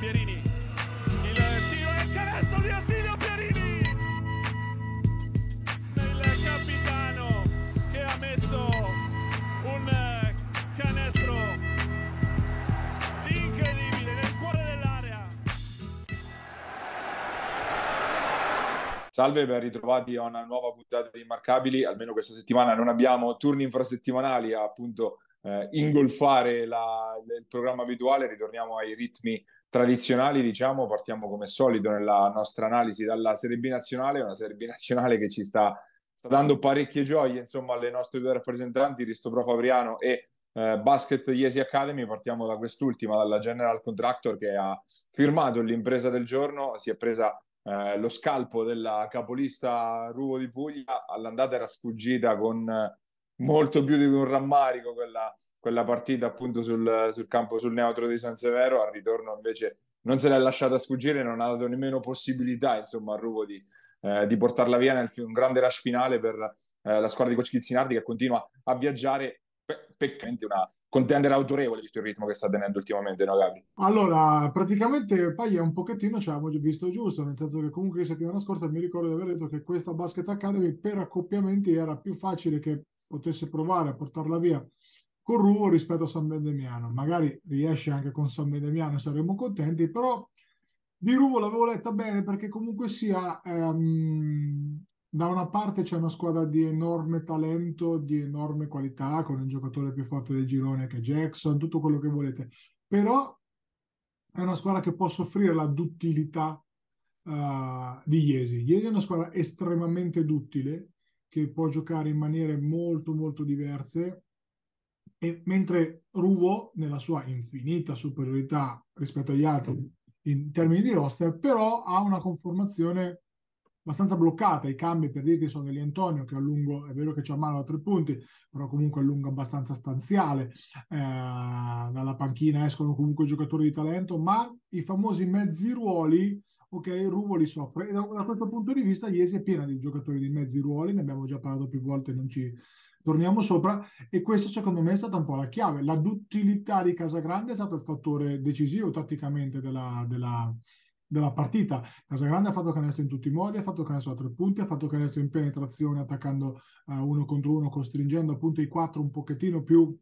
Pierini. Il tiro e il canestro di Attilio Pierini. Il capitano che ha messo un canestro incredibile nel cuore dell'area. Salve, ben ritrovati a una nuova puntata di Immarcabili. Almeno questa settimana non abbiamo turni infrasettimanali appunto eh, ingolfare la, il programma abituale, ritorniamo ai ritmi tradizionali, diciamo, partiamo come solito nella nostra analisi dalla Serie B nazionale, una Serie B nazionale che ci sta, sta dando parecchie gioie, insomma, alle nostre due rappresentanti, Risto Fabriano e eh, Basket Yesi Academy. Partiamo da quest'ultima, dalla General Contractor che ha firmato l'impresa del giorno, si è presa eh, lo scalpo della capolista Ruvo di Puglia, all'andata era sfuggita con molto più di un rammarico quella, quella partita appunto sul, sul, campo, sul neutro di San Severo, al ritorno invece non se l'è lasciata sfuggire, non ha dato nemmeno possibilità insomma a Ruvo di, eh, di portarla via nel un grande rush finale per eh, la squadra di Coach Chizzinardi che continua a viaggiare pe- peccamente una contender autorevole visto il ritmo che sta tenendo ultimamente, no Gabri? Allora, praticamente Paglia un pochettino ci avevamo visto giusto, nel senso che comunque la settimana scorsa mi ricordo di aver detto che questa Basket Academy per accoppiamenti era più facile che potesse provare a portarla via con Ruvo rispetto a San Bendemiano. Magari riesce anche con San Bendemiano, saremmo contenti, però di Ruvo l'avevo letta bene perché comunque sia ehm, da una parte c'è una squadra di enorme talento, di enorme qualità, con il giocatore più forte del girone che è Jackson, tutto quello che volete, però è una squadra che può soffrire la duttilità uh, di Iesi. Iesi è una squadra estremamente duttile, che può giocare in maniere molto molto diverse e mentre Ruvo nella sua infinita superiorità rispetto agli altri in termini di roster però ha una conformazione abbastanza bloccata. I cambi per dirti sono degli Antonio che a lungo è vero che c'ha mano da tre punti però comunque a lungo abbastanza stanziale. Eh, dalla panchina escono comunque giocatori di talento ma i famosi mezzi ruoli ok, Ruvoli soffre. E da, da, questo punto di vista Iesi è piena di giocatori di mezzi ruoli, ne abbiamo già parlato più volte, non ci torniamo sopra, e questo secondo me è stata un po' la chiave. La duttilità di Casagrande è stato il fattore decisivo tatticamente della, della, della partita. Casagrande ha fatto canestro in tutti i modi, ha fatto canestro a tre punti, ha fatto canestro in penetrazione attaccando uh, uno contro uno, costringendo appunto i quattro un pochettino più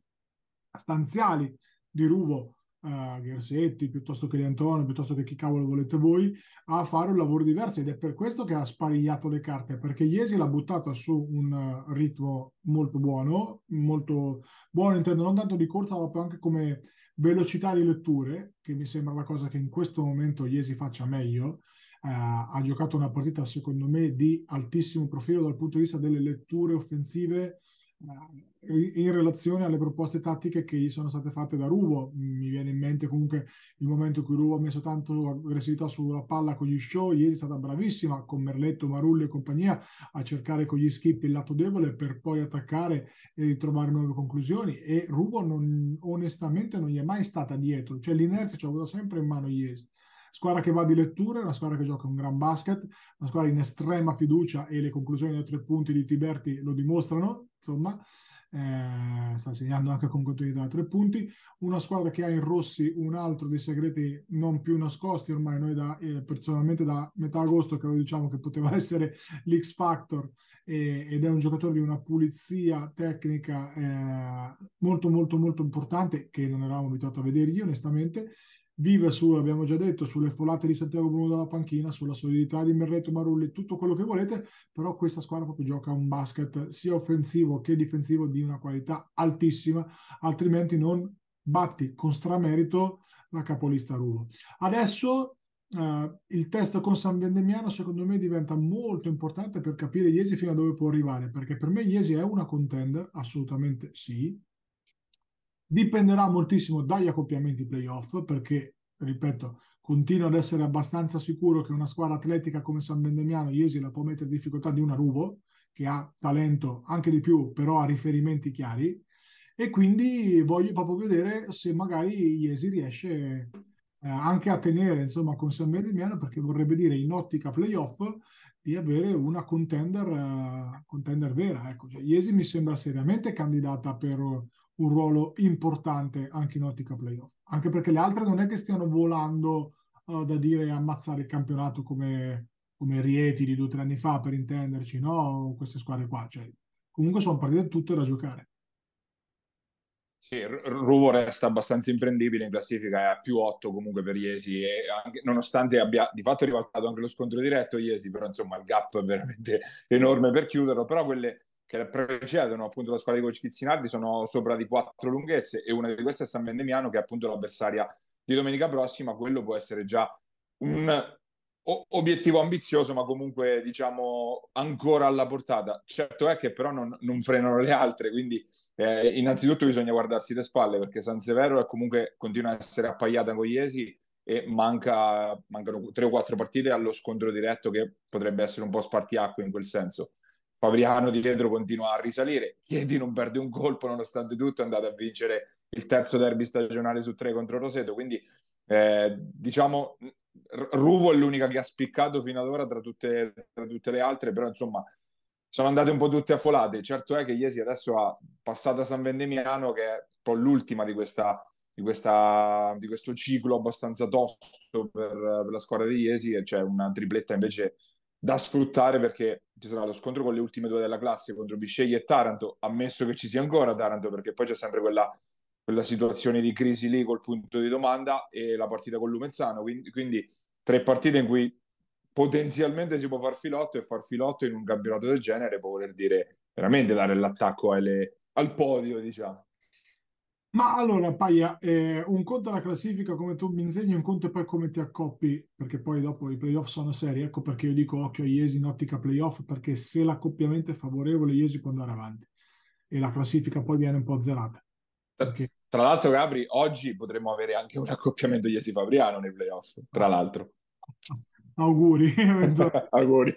stanziali di Ruvo uh, Gersetti, piuttosto che di Antonio, piuttosto che chi cavolo volete voi, a fare un lavoro diverso ed è per questo che ha sparigliato le carte, perché Iesi l'ha buttata su un uh, ritmo molto buono, molto buono intendo non tanto di corsa, ma anche come velocità di letture, che mi sembra la cosa che in questo momento Iesi faccia meglio. Uh, ha giocato una partita secondo me di altissimo profilo dal punto di vista delle letture offensive in relazione alle proposte tattiche che gli sono state fatte da Ruvo. Mi viene in mente comunque il momento in cui Ruvo ha messo tanto aggressività sulla palla con gli show. Ieri è stata bravissima con Merletto, Marulli e compagnia a cercare con gli skip il lato debole per poi attaccare e ritrovare nuove conclusioni. E Ruvo non, onestamente non gli è mai stata dietro, cioè l'inerzia ci ha avuto sempre in mano Iesi squadra che va di lettura, una squadra che gioca un gran basket, una squadra in estrema fiducia e le conclusioni da tre punti di Tiberti lo dimostrano, insomma, eh, sta segnando anche con continuità da tre punti, una squadra che ha in Rossi un altro dei segreti non più nascosti ormai noi da, eh, personalmente da metà agosto che lo diciamo che poteva essere l'X Factor eh, ed è un giocatore di una pulizia tecnica eh, molto molto molto importante che non eravamo abituati a vedere io onestamente vive su, abbiamo già detto, sulle folate di Santiago Bruno dalla panchina, sulla solidità di Merretto Marulli, tutto quello che volete, però questa squadra proprio gioca un basket sia offensivo che difensivo di una qualità altissima, altrimenti non batti con stramerito la capolista Ruvo. Adesso Uh, il test con San Vendemiano secondo me diventa molto importante per capire Iesi fino a dove può arrivare perché per me Iesi è una contender assolutamente sì Dipenderà moltissimo dagli accoppiamenti playoff perché, ripeto, continuo ad essere abbastanza sicuro che una squadra atletica come San Bendemiano Iesi la può mettere in difficoltà di una Ruvo, che ha talento anche di più, però ha riferimenti chiari. E quindi voglio proprio vedere se magari Iesi riesce eh, anche a tenere insomma con San Bendemiano, perché vorrebbe dire in ottica playoff di avere una contender, uh, contender vera. Ecco, cioè, Iesi mi sembra seriamente candidata per un ruolo importante anche in ottica playoff, anche perché le altre non è che stiano volando uh, da dire ammazzare il campionato come, come Rieti di due o tre anni fa, per intenderci, no? Queste squadre qua. Cioè, comunque sono partite tutte da giocare. Sì, Ruvo resta abbastanza imprendibile in classifica, è a più 8 comunque per Iesi, anche, nonostante abbia di fatto rivalutato anche lo scontro diretto Iesi, però insomma il gap è veramente enorme per chiuderlo, però quelle che precedono appunto la squadra di Coach Pizzinardi sono sopra di quattro lunghezze e una di queste è San Vendemiano che è appunto l'avversaria di domenica prossima, quello può essere già un obiettivo ambizioso, ma comunque diciamo ancora alla portata. Certo è che però non, non frenano le altre, quindi eh, innanzitutto bisogna guardarsi le spalle perché San Severo comunque continua a essere appaiata con Iesi e manca, mancano tre o quattro partite allo scontro diretto che potrebbe essere un po' spartiacque in quel senso. Fabriano di dietro continua a risalire, Chiedi non perde un colpo nonostante tutto, è andato a vincere il terzo derby stagionale su tre contro Roseto, quindi eh, diciamo Ruvo è l'unica che ha spiccato fino ad ora tra tutte, tra tutte, le altre, però insomma sono andate un po' tutte affolate. Certo è che Iesi adesso ha passato a San Vendemiano, che è un po' l'ultima di, questa, di, questa, di questo ciclo abbastanza tosto per, per la squadra di Iesi, e c'è una tripletta invece da sfruttare perché ci sarà lo scontro con le ultime due della classe contro Bisceglie e Taranto, ammesso che ci sia ancora Taranto, perché poi c'è sempre quella quella situazione di crisi lì col punto di domanda e la partita con Lumenzano. Quindi, quindi tre partite in cui potenzialmente si può far filotto e far filotto in un campionato del genere può voler dire veramente dare l'attacco alle, al podio, diciamo. Ma allora, Paia, eh, un conto alla classifica come tu mi insegni, un conto è poi come ti accoppi, perché poi dopo i playoff sono seri. Ecco perché io dico occhio a Iesi in ottica playoff, perché se l'accoppiamento è favorevole, Iesi può andare avanti e la classifica poi viene un po' zerata. Perché... Tra l'altro, Gabri, oggi potremmo avere anche un accoppiamento Iesi Fabriano nei playoff, tra l'altro. Auguri. Auguri.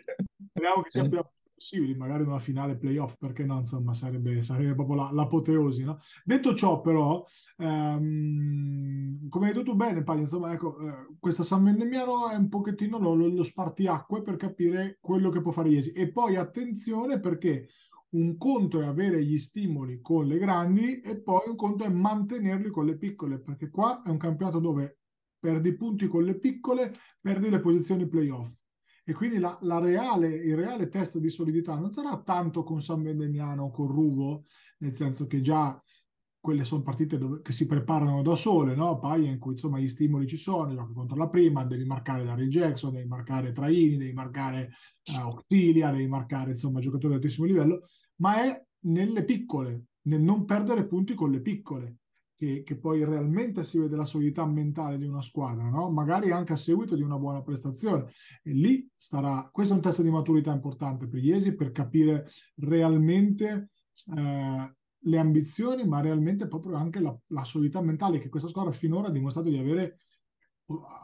Speriamo che sia più possibile, magari in una finale playoff, perché no, insomma, sarebbe, sarebbe proprio la, l'apoteosi, no? Detto ciò, però, ehm, come hai detto tu bene, Paglia, insomma, ecco, eh, questa San Vendemiano è un pochettino lo, lo, lo spartiacque per capire quello che può fare Iesi. E poi attenzione perché un conto è avere gli stimoli con le grandi e poi un conto è mantenerli con le piccole, perché qua è un campionato dove perdi punti con le piccole, perdi le posizioni playoff. E quindi la, la reale, il reale test di solidità non sarà tanto con San Vendemiano o con Ruvo, nel senso che già quelle sono partite dove, che si preparano da sole, no? Paia in cui insomma gli stimoli ci sono, giochi contro la prima, devi marcare Daryl Jackson, devi marcare Traini, devi marcare uh, Octilia, devi marcare insomma giocatori di altissimo livello ma è nelle piccole, nel non perdere punti con le piccole, che, che poi realmente si vede la solidità mentale di una squadra, no? magari anche a seguito di una buona prestazione. E lì starà, questo è un test di maturità importante per Iesi per capire realmente eh, le ambizioni, ma realmente proprio anche la, la solidità mentale che questa squadra finora ha dimostrato di avere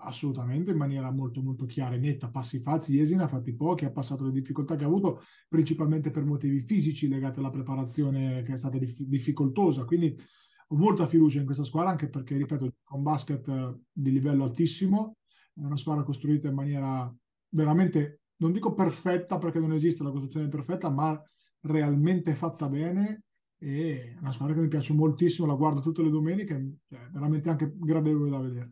assolutamente in maniera molto molto chiara e netta. Passi falsi, Iesi ne ha fatti pochi, ha passato le difficoltà che ha avuto principalmente per motivi fisici legati alla preparazione che è stata dif- difficoltosa. Quindi ho molta fiducia in questa squadra anche perché, ripeto, è un basket eh, di livello altissimo, è una squadra costruita in maniera veramente, non dico perfetta perché non esiste la costruzione perfetta, ma realmente fatta bene. E è una squadra che mi piace moltissimo, la guardo tutte le domeniche, è veramente anche gradevole da vedere.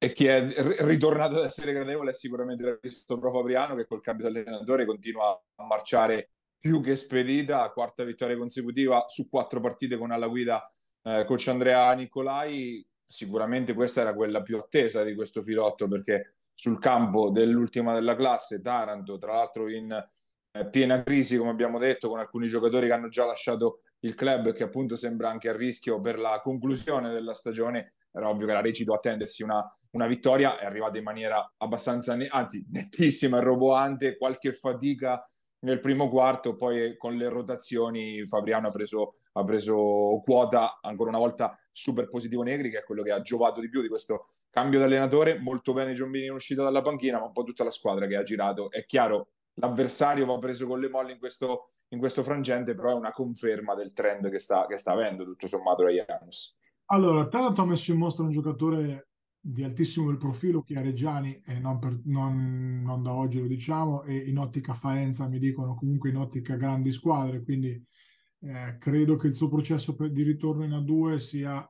E chi è ritornato ad essere gradevole è sicuramente Cristoforo Fabriano che col cambio di allenatore continua a marciare più che spedita, quarta vittoria consecutiva su quattro partite con alla guida eh, coach Andrea Nicolai. Sicuramente questa era quella più attesa di questo filotto perché sul campo dell'ultima della classe, Taranto, tra l'altro in eh, piena crisi, come abbiamo detto, con alcuni giocatori che hanno già lasciato il club che appunto sembra anche a rischio per la conclusione della stagione. Era ovvio che la Reci doveva attendersi una, una vittoria, è arrivata in maniera abbastanza, anzi nettissima e roboante, qualche fatica nel primo quarto, poi con le rotazioni Fabriano ha preso, ha preso quota, ancora una volta super positivo Negri, che è quello che ha giovato di più di questo cambio di allenatore, molto bene Giombini in uscita dalla panchina, ma un po' tutta la squadra che ha girato. È chiaro, l'avversario va preso con le molle in questo, in questo frangente, però è una conferma del trend che sta, che sta avendo tutto sommato la Janus. Allora, Taranto ha messo in mostra un giocatore di altissimo profilo, Chiareggiani, e non, per, non, non, da oggi lo diciamo, e in ottica Faenza mi dicono comunque in ottica grandi squadre, quindi eh, credo che il suo processo per, di ritorno in A2 sia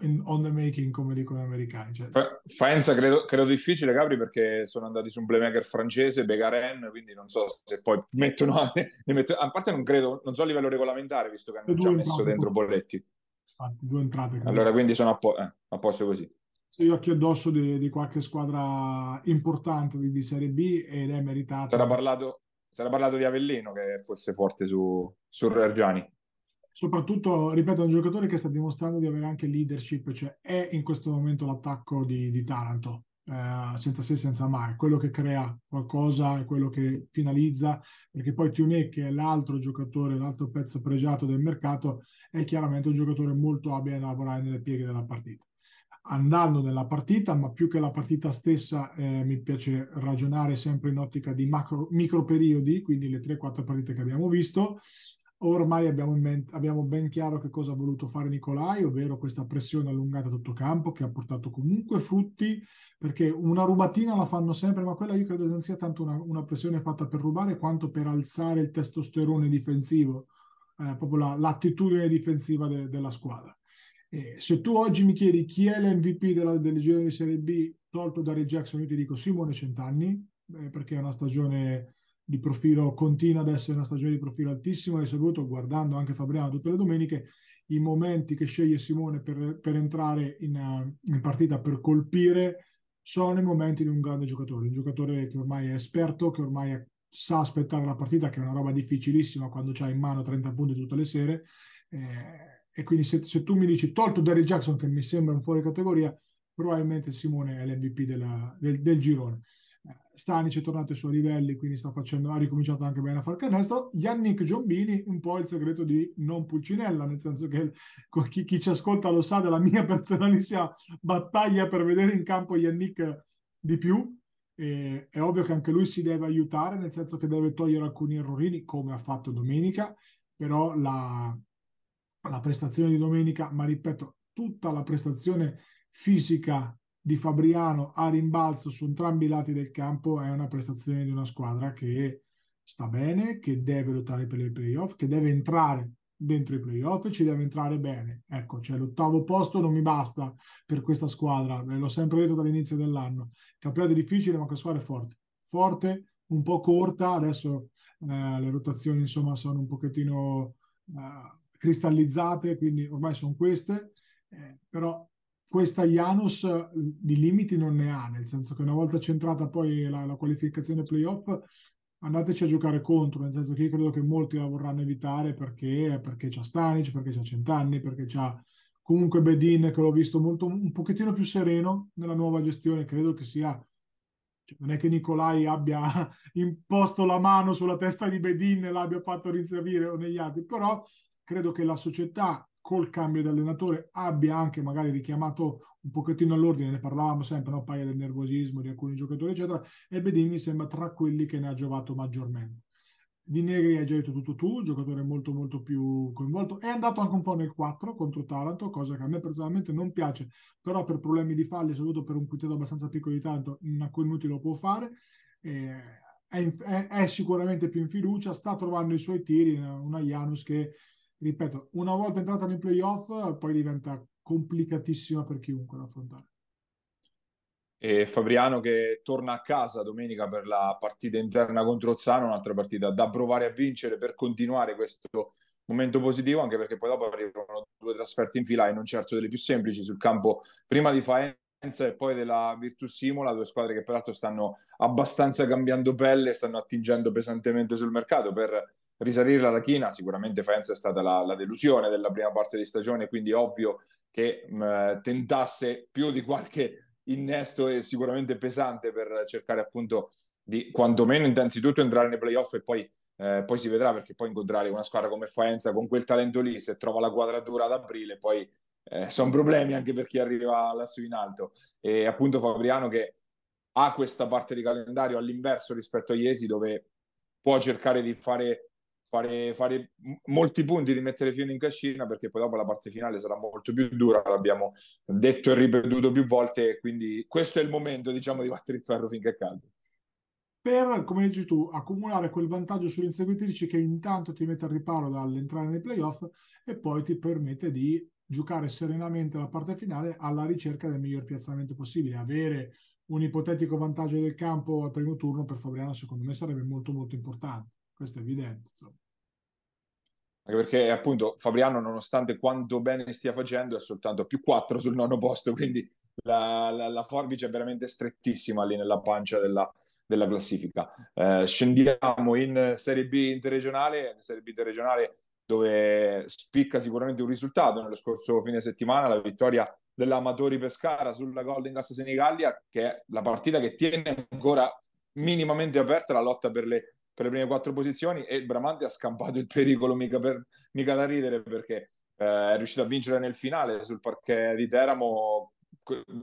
in, on the making, come dicono gli americani. Cioè, Faenza credo, credo, difficile, Gabri, perché sono andati su un playmaker francese, Begaren, quindi non so se poi mettono, mettono, a parte non credo, non so a livello regolamentare, visto che hanno già messo dentro Bolletti. Infatti, due entrate. Allora, quindi sono a, po- eh, a posto così. Sei occhi addosso di, di, qualche squadra importante di, di, Serie B ed è meritato. Sarà parlato, sarà parlato di Avellino, che forse forte su, su Reggiani soprattutto, ripeto, è un giocatore che sta dimostrando di avere anche leadership, cioè è in questo momento l'attacco di, di Taranto, eh, senza se senza mai, quello che crea qualcosa, è quello che finalizza, perché poi Tione, che è l'altro giocatore, l'altro pezzo pregiato del mercato, è chiaramente un giocatore molto abile a lavorare nelle pieghe della partita. Andando nella partita, ma più che la partita stessa, eh, mi piace ragionare sempre in ottica di macro, micro periodi, quindi le 3-4 partite che abbiamo visto, Ormai abbiamo, mente, abbiamo, ben chiaro che cosa ha voluto fare Nicolai, ovvero questa pressione allungata a tutto campo che ha portato comunque frutti, perché una rubatina la fanno sempre, ma quella io credo non sia tanto una, una pressione fatta per rubare quanto per alzare il testosterone difensivo, eh, proprio la, l'attitudine difensiva de, della squadra. E se tu oggi mi chiedi chi è l'MVP della, delle gironi di Serie B tolto da Ray Jackson, io ti dico Simone Centanni, eh, perché è una stagione di profilo continua ad essere una stagione di profilo altissimo. E soprattutto guardando anche Fabriano tutte le domeniche i momenti che sceglie Simone per, per entrare in, uh, in, partita per colpire sono i momenti di un grande giocatore. Un giocatore che ormai è esperto che ormai è, sa aspettare la partita che è una roba difficilissima quando c'hai in mano 30 punti tutte le sere. Eh, e quindi se, se, tu mi dici tolto Derry Jackson che mi sembra un fuori categoria probabilmente Simone è l'MVP della, del, del girone Stanic è tornato ai suoi livelli, quindi facendo, ha ricominciato anche bene a far canestro. Yannick Giombini, un po' il segreto di non Pulcinella, nel senso che chi, chi, ci ascolta lo sa della mia personalissima battaglia per vedere in campo Yannick di più. E, è ovvio che anche lui si deve aiutare, nel senso che deve togliere alcuni errorini, come ha fatto domenica, però la, la prestazione di domenica, ma ripeto, tutta la prestazione fisica di Fabriano a rimbalzo su entrambi i lati del campo è una prestazione di una squadra che sta bene, che deve lottare per i playoff, che deve entrare dentro i playoff e ci deve entrare bene. Ecco, cioè l'ottavo posto non mi basta per questa squadra, ve l'ho sempre detto dall'inizio dell'anno. Campionato difficile, ma questa squadra è forte. Forte, un po' corta, adesso eh, le rotazioni insomma sono un pochettino eh, cristallizzate, quindi ormai sono queste, eh, però questa Janus eh, di limiti non ne ha, nel senso che una volta centrata poi la, la qualificazione playoff, andateci a giocare contro, nel senso che io credo che molti la vorranno evitare perché, perché c'ha Stanic, perché c'ha Centanni, perché c'ha comunque Bedin che l'ho visto molto, un pochettino più sereno nella nuova gestione, credo che sia cioè, non è che Nicolai abbia imposto la mano sulla testa di Bedin e l'abbia fatto rinsavire o negli altri, però credo che la società col cambio di allenatore abbia anche magari richiamato un pochettino all'ordine, ne parlavamo sempre, no? paia del nervosismo di alcuni giocatori, eccetera, e Bedin mi sembra tra quelli che ne ha giovato maggiormente. Di Negri hai già detto tutto tu, giocatore molto molto più coinvolto, è andato anche un po' nel 4 contro Taranto, cosa che a me personalmente non piace, però per problemi di falli, soprattutto per un quintetto abbastanza piccolo di Taranto, in alcuni minuti lo può fare. Eh, è, è, sicuramente più in fiducia, sta trovando i suoi tiri, una Janus che ripeto, una volta entrata nei playoff poi diventa complicatissima per chiunque da affrontare. E Fabriano che torna a casa domenica per la partita interna contro Ozzano, un'altra partita da provare a vincere per continuare questo momento positivo, anche perché poi dopo arrivano due trasferte in fila e non certo delle più semplici sul campo prima di Faenza e poi della Virtus Simola, due squadre che peraltro stanno abbastanza cambiando pelle, stanno attingendo pesantemente sul mercato per risalire la china, sicuramente Faenza è stata la, la, delusione della prima parte di stagione, quindi ovvio che mh, tentasse più di qualche innesto e sicuramente pesante per cercare appunto di quantomeno innanzitutto entrare nei playoff e poi, eh, poi si vedrà perché poi incontrare una squadra come Faenza con quel talento lì, se trova la quadratura ad aprile, poi eh, sono problemi anche per chi arriva lassù in alto. E appunto Fabriano che ha questa parte di calendario all'inverso rispetto agli Esi dove può cercare di fare fare, fare molti punti, di mettere fino in cascina perché poi dopo la parte finale sarà molto più dura, l'abbiamo detto e ripetuto più volte, quindi questo è il momento diciamo di battere il ferro finché è caldo. Per, come dici tu, accumulare quel vantaggio sulle inseguitrici che intanto ti mette al riparo dall'entrare nei playoff e poi ti permette di giocare serenamente la parte finale alla ricerca del miglior piazzamento possibile. Avere un ipotetico vantaggio del campo al primo turno per Fabriano secondo me sarebbe molto molto importante, questo è evidente. Insomma. Anche perché appunto Fabriano, nonostante quanto bene stia facendo, è soltanto più 4 sul nono posto, quindi la, la, la forbice è veramente strettissima lì nella pancia della, della classifica. Eh, scendiamo in Serie B interregionale, Serie B interregionale dove spicca sicuramente un risultato nello scorso fine settimana, la vittoria dell'Amatori Pescara sulla Golden Gas Senigallia, che è la partita che tiene ancora minimamente aperta la lotta per le per le prime quattro posizioni e Bramante ha scampato il pericolo mica, per, mica da ridere perché eh, è riuscito a vincere nel finale sul parquet di Teramo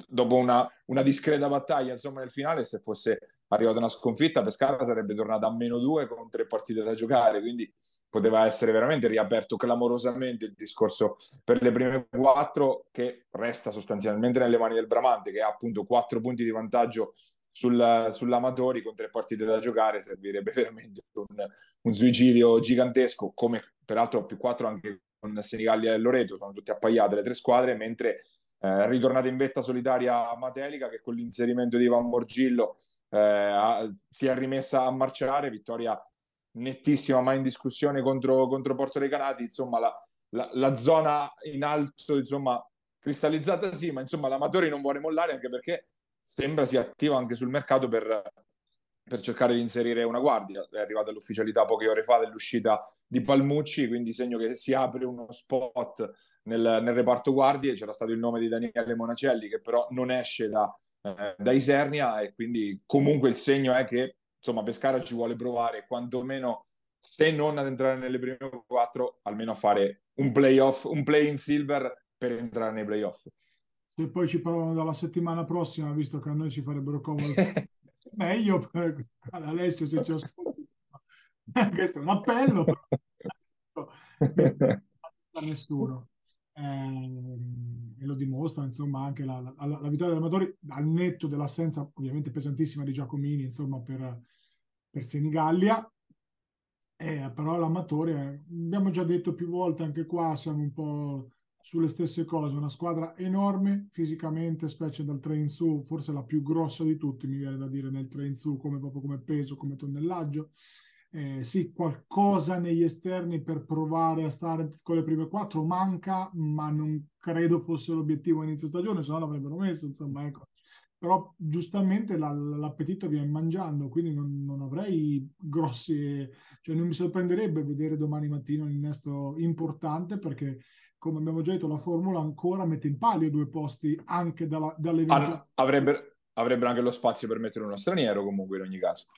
dopo una, una, discreta battaglia insomma nel finale se fosse arrivata una sconfitta Pescara sarebbe tornata a meno due con tre partite da giocare quindi poteva essere veramente riaperto clamorosamente il discorso per le prime quattro che resta sostanzialmente nelle mani del Bramante che ha appunto quattro punti di vantaggio sul, sull'Amatori con tre partite da giocare servirebbe veramente un, un suicidio gigantesco, come peraltro più quattro anche con Senigallia e Loreto, sono tutte appaiate le tre squadre, mentre eh, ritornata in vetta solitaria Matelica che con l'inserimento di Ivan Morgillo eh, ha, si è rimessa a marciare, vittoria nettissima ma in discussione contro, contro Porto dei Canati, insomma la, la, la zona in alto, insomma cristallizzata sì, ma insomma l'Amatori non vuole mollare anche perché sembra sia attivo anche sul mercato per, per cercare di inserire una guardia. È arrivata l'ufficialità poche ore fa dell'uscita di Palmucci, quindi segno che si apre uno spot nel, nel reparto guardie. C'era stato il nome di Daniele Monacelli, che però non esce da, eh, da Isernia, e quindi comunque il segno è che insomma Pescara ci vuole provare quantomeno se non ad entrare nelle prime quattro, almeno a fare un playoff, un play in silver per entrare nei playoff se poi ci parlano dalla settimana prossima, visto che a noi ci farebbero comodo, meglio per Alessio se ci ascolti. Questo è un appello, a nessuno. Eh, e lo dimostra insomma anche la, la, la vittoria dell'Amatori al netto dell'assenza ovviamente pesantissima di Giacomini insomma per, per Senigallia eh, però l'Amatore abbiamo già detto più volte anche qua siamo un po' sulle stesse cose, una squadra enorme fisicamente, specie dal 3 in su, forse la più grossa di tutti, mi viene da dire nel 3 in su, come, proprio come peso, come tonnellaggio. Eh, sì, qualcosa negli esterni per provare a stare con le prime quattro manca, ma non credo fosse l'obiettivo inizio stagione, se no l'avrebbero messo, insomma, ecco. Però giustamente la, l'appetito viene mangiando, quindi non, non, avrei grossi... cioè non mi sorprenderebbe vedere domani mattina un innesto importante perché come abbiamo già detto, la Formula ancora mette in palio due posti anche dalla, dalle ah, avrebbero, avrebbero anche lo spazio per mettere uno straniero comunque in ogni caso.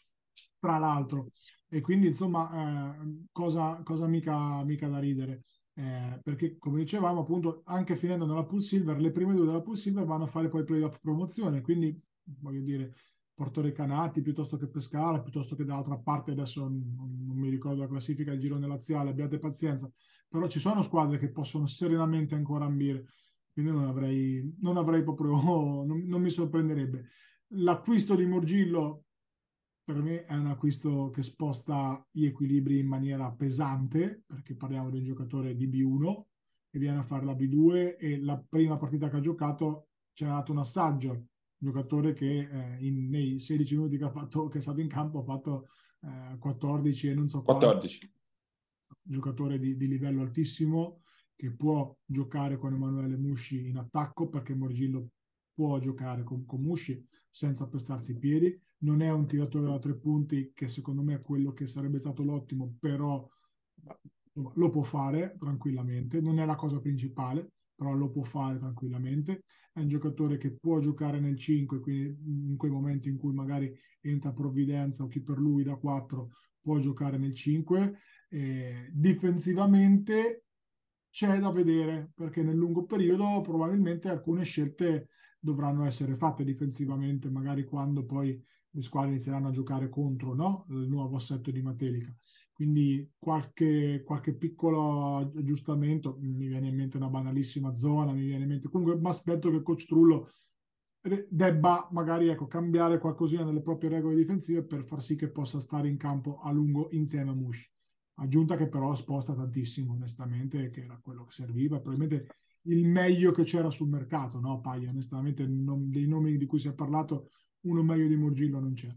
Tra l'altro. E quindi insomma, eh, cosa, cosa mica, mica da ridere. Eh, perché come dicevamo appunto anche finendo nella pool silver le prime due della pool silver vanno a fare poi playoff promozione quindi voglio dire Porto Recanati piuttosto che Pescara piuttosto che dall'altra parte adesso non, non mi ricordo la classifica del girone laziale abbiate pazienza però ci sono squadre che possono serenamente ancora ambire, quindi non avrei, non avrei proprio, non, non mi sorprenderebbe. L'acquisto di Morgillo per me è un acquisto che sposta gli equilibri in maniera pesante, perché parliamo di un giocatore di B1 che viene a fare la B2 e la prima partita che ha giocato c'era dato un assaggio, un giocatore che eh, in, nei 16 minuti che, fatto, che è stato in campo ha fatto eh, 14 e non so 14. Giocatore di, di, livello altissimo che può giocare con Emanuele Musci in attacco perché Morgillo può giocare con, con Musci senza pestarsi i piedi. Non è un tiratore da tre punti che secondo me è quello che sarebbe stato l'ottimo, però lo può fare tranquillamente. Non è la cosa principale, però lo può fare tranquillamente. È un giocatore che può giocare nel 5, quindi in quei momenti in cui magari entra Provvidenza o chi per lui da 4 può giocare nel 5 eh, difensivamente c'è da vedere perché nel lungo periodo probabilmente alcune scelte dovranno essere fatte difensivamente, magari quando poi le squadre inizieranno a giocare contro no? il nuovo assetto di Matelica. Quindi qualche, qualche piccolo aggiustamento, mi viene in mente una banalissima zona, mi viene in mente comunque mi aspetto che il coach Trullo debba magari ecco, cambiare qualcosina nelle proprie regole difensive per far sì che possa stare in campo a lungo insieme a Mushi aggiunta che però sposta tantissimo onestamente che era quello che serviva probabilmente il meglio che c'era sul mercato, no? Paglia, onestamente, non, dei nomi di cui si è parlato, uno meglio di Morgillo non c'è.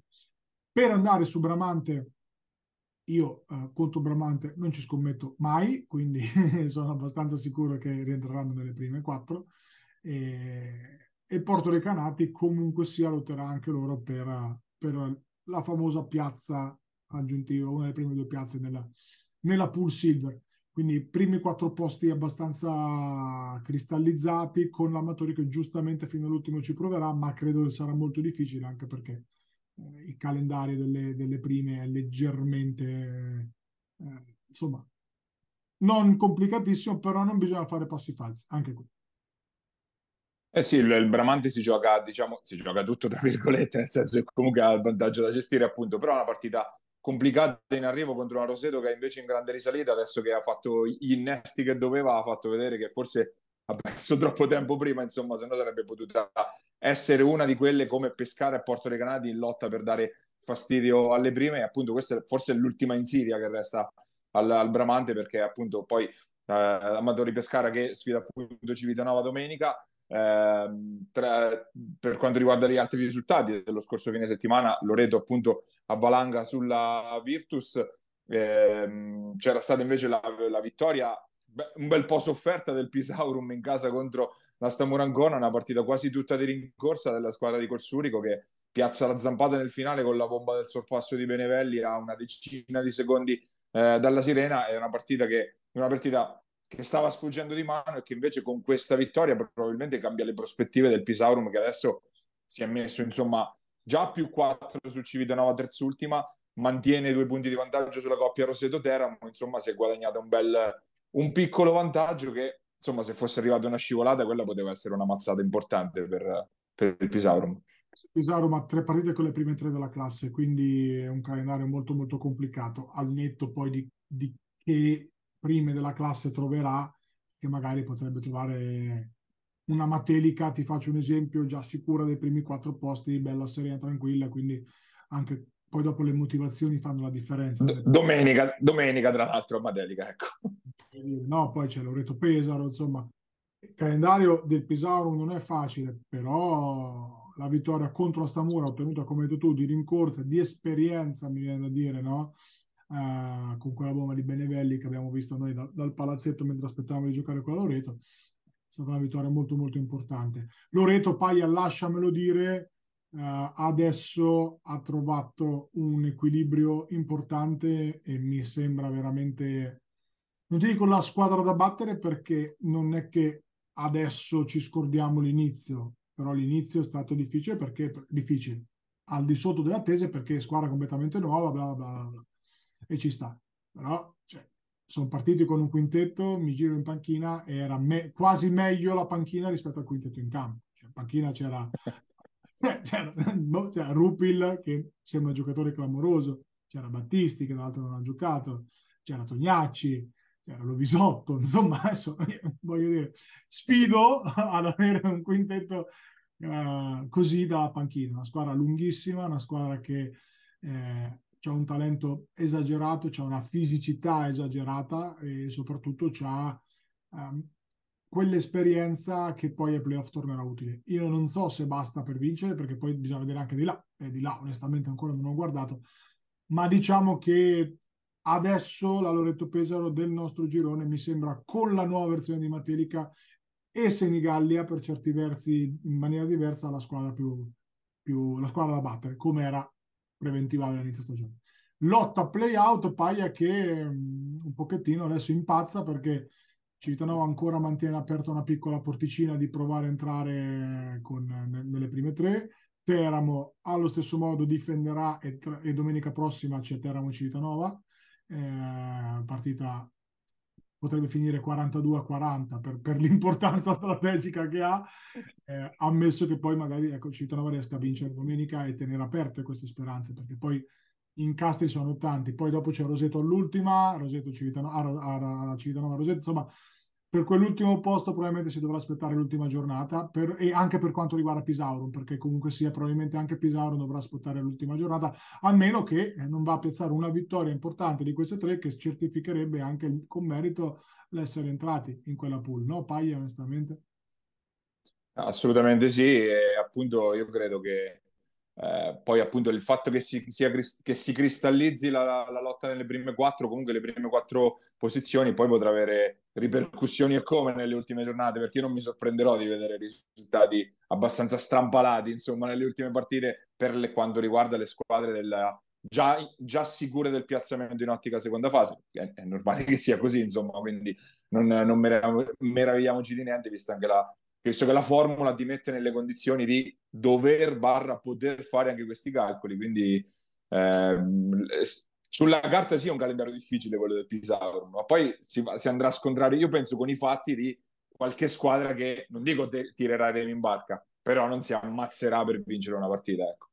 Per andare su Bramante, io eh, contro Bramante non ci scommetto mai, quindi sono abbastanza sicuro che rientreranno nelle prime quattro. E, e Porto Recanati comunque sia lotterà anche loro per, per la famosa piazza aggiuntiva, una delle prime due piazze nella, nella pool silver. Quindi primi quattro posti abbastanza cristallizzati con l'Amatori che giustamente fino all'ultimo ci proverà, ma credo che sarà molto difficile anche perché eh, il calendario delle, delle, prime è leggermente, eh, insomma, non complicatissimo, però non bisogna fare passi falsi, anche qui. Eh sì, il, il, Bramante si gioca, diciamo, si gioca tutto tra virgolette, nel senso che comunque ha il vantaggio da gestire, appunto, però è una partita complicata in arrivo contro una Roseto che è invece in grande risalita, adesso che ha fatto gli innesti che doveva, ha fatto vedere che forse ha perso troppo tempo prima, insomma, se no sarebbe potuta essere una di quelle come Pescara e Porto Recanati in lotta per dare fastidio alle prime. E appunto questa è forse l'ultima insidia che resta al, al Bramante perché appunto poi eh, Amatori Pescara che sfida appunto Civitanova domenica tra, per quanto riguarda gli altri risultati dello scorso fine settimana, Loreto appunto a valanga sulla Virtus, eh, c'era stata invece la, la vittoria un bel po' sofferta del Pisaurum in casa contro la Stamurancona, una partita quasi tutta di rincorsa della squadra di Colsurico che piazza la zampata nel finale con la bomba del sorpasso di Benevelli a una decina di secondi eh, dalla Sirena. È una partita che una partita che stava sfuggendo di mano e che invece con questa vittoria probabilmente cambia le prospettive del Pisaurum che adesso si è messo insomma già più 4 su Civitanova terzultima, mantiene due punti di vantaggio sulla coppia Roseto-Teramo, insomma si è guadagnato un bel un piccolo vantaggio che insomma se fosse arrivata una scivolata quella poteva essere una mazzata importante per, per il Pisaurum. Pisaurum ha tre partite con le prime tre della classe, quindi è un calendario molto molto complicato, al netto poi di, di che prime della classe troverà, che magari potrebbe trovare una Matelica, ti faccio un esempio, già sicura dei primi quattro posti, bella serena, tranquilla, quindi anche poi dopo le motivazioni fanno la differenza. domenica, domenica tra l'altro Matelica, ecco. No, poi c'è Loreto Pesaro, insomma, il calendario del Pesaro non è facile, però la vittoria contro la Stamura ottenuta, come hai detto tu, di rincorsa, di esperienza, mi viene da dire, no? Uh, con quella bomba di Benevelli che abbiamo visto noi da, dal palazzetto mentre aspettavamo di giocare con la Loreto. È stata una vittoria molto molto importante. Loreto, Paia, lasciamelo dire, uh, adesso ha trovato un equilibrio importante e mi sembra veramente, non ti dico la squadra da battere perché non è che adesso ci scordiamo l'inizio, però l'inizio è stato difficile perché difficile al di sotto delle attese perché squadra completamente nuova, bla bla bla e ci sta. Però cioè, sono partiti con un quintetto, mi giro in panchina e era me- quasi meglio la panchina rispetto al quintetto in campo. Cioè, in panchina c'era, eh, c'era, no, c'era Rupil che sembra un giocatore clamoroso, c'era Battisti che tra l'altro non ha giocato, c'era Tognacci, c'era Lovisotto, insomma adesso voglio dire, sfido ad avere un quintetto uh, così da panchina, una squadra lunghissima, una squadra che eh, c'è un talento esagerato, c'è una fisicità esagerata e soprattutto c'ha um, quell'esperienza che poi ai playoff tornerà utile. Io non so se basta per vincere, perché poi bisogna vedere anche di là, e di là onestamente ancora non ho guardato, ma diciamo che adesso la Loreto Pesaro del nostro girone mi sembra con la nuova versione di Matelica e Senigallia per certi versi in maniera diversa la squadra più, più la squadra da battere, come era preventiva all'inizio stagione. Lotta play-out, Paia che um, un pochettino adesso impazza perché Civitanova ancora mantiene aperta una piccola porticina di provare a entrare con, nelle prime tre. Teramo allo stesso modo difenderà e, tra, e domenica prossima c'è Teramo Civitanova. Eh, partita potrebbe finire 42 a 40 per, per l'importanza strategica che ha, eh, ammesso che poi magari ecco, Civitanova riesca a vincere domenica e tenere aperte queste speranze, perché poi incastri sono tanti, poi dopo c'è Roseto all'ultima, Roseto Civitanova, a, a, a Civitanova Roseto, insomma per quell'ultimo posto probabilmente si dovrà aspettare l'ultima giornata per, e anche per quanto riguarda Pisaurum, perché comunque sia probabilmente anche Pisaurum dovrà aspettare l'ultima giornata, a meno che eh, non va a piazzare una vittoria importante di queste tre che certificherebbe anche con merito l'essere entrati in quella pool, no Paglia onestamente? Assolutamente sì, e appunto io credo che eh, poi appunto il fatto che si, sia, che si cristallizzi la, la, lotta nelle prime quattro, comunque le prime quattro posizioni, poi potrà avere ripercussioni e come nelle ultime giornate, perché io non mi sorprenderò di vedere risultati abbastanza strampalati, insomma, nelle ultime partite per le, quanto riguarda le squadre della, già, già, sicure del piazzamento in ottica seconda fase. È, è normale che sia così, insomma, quindi non, non meravigliamoci di niente, vista anche la, penso che la formula ti mette nelle condizioni di dover barra poter fare anche questi calcoli, quindi ehm, sulla carta sì è un calendario difficile quello del Pisauro, ma poi si, si, andrà a scontrare, io penso, con i fatti di qualche squadra che, non dico te, tirerà remi in barca, però non si ammazzerà per vincere una partita, ecco.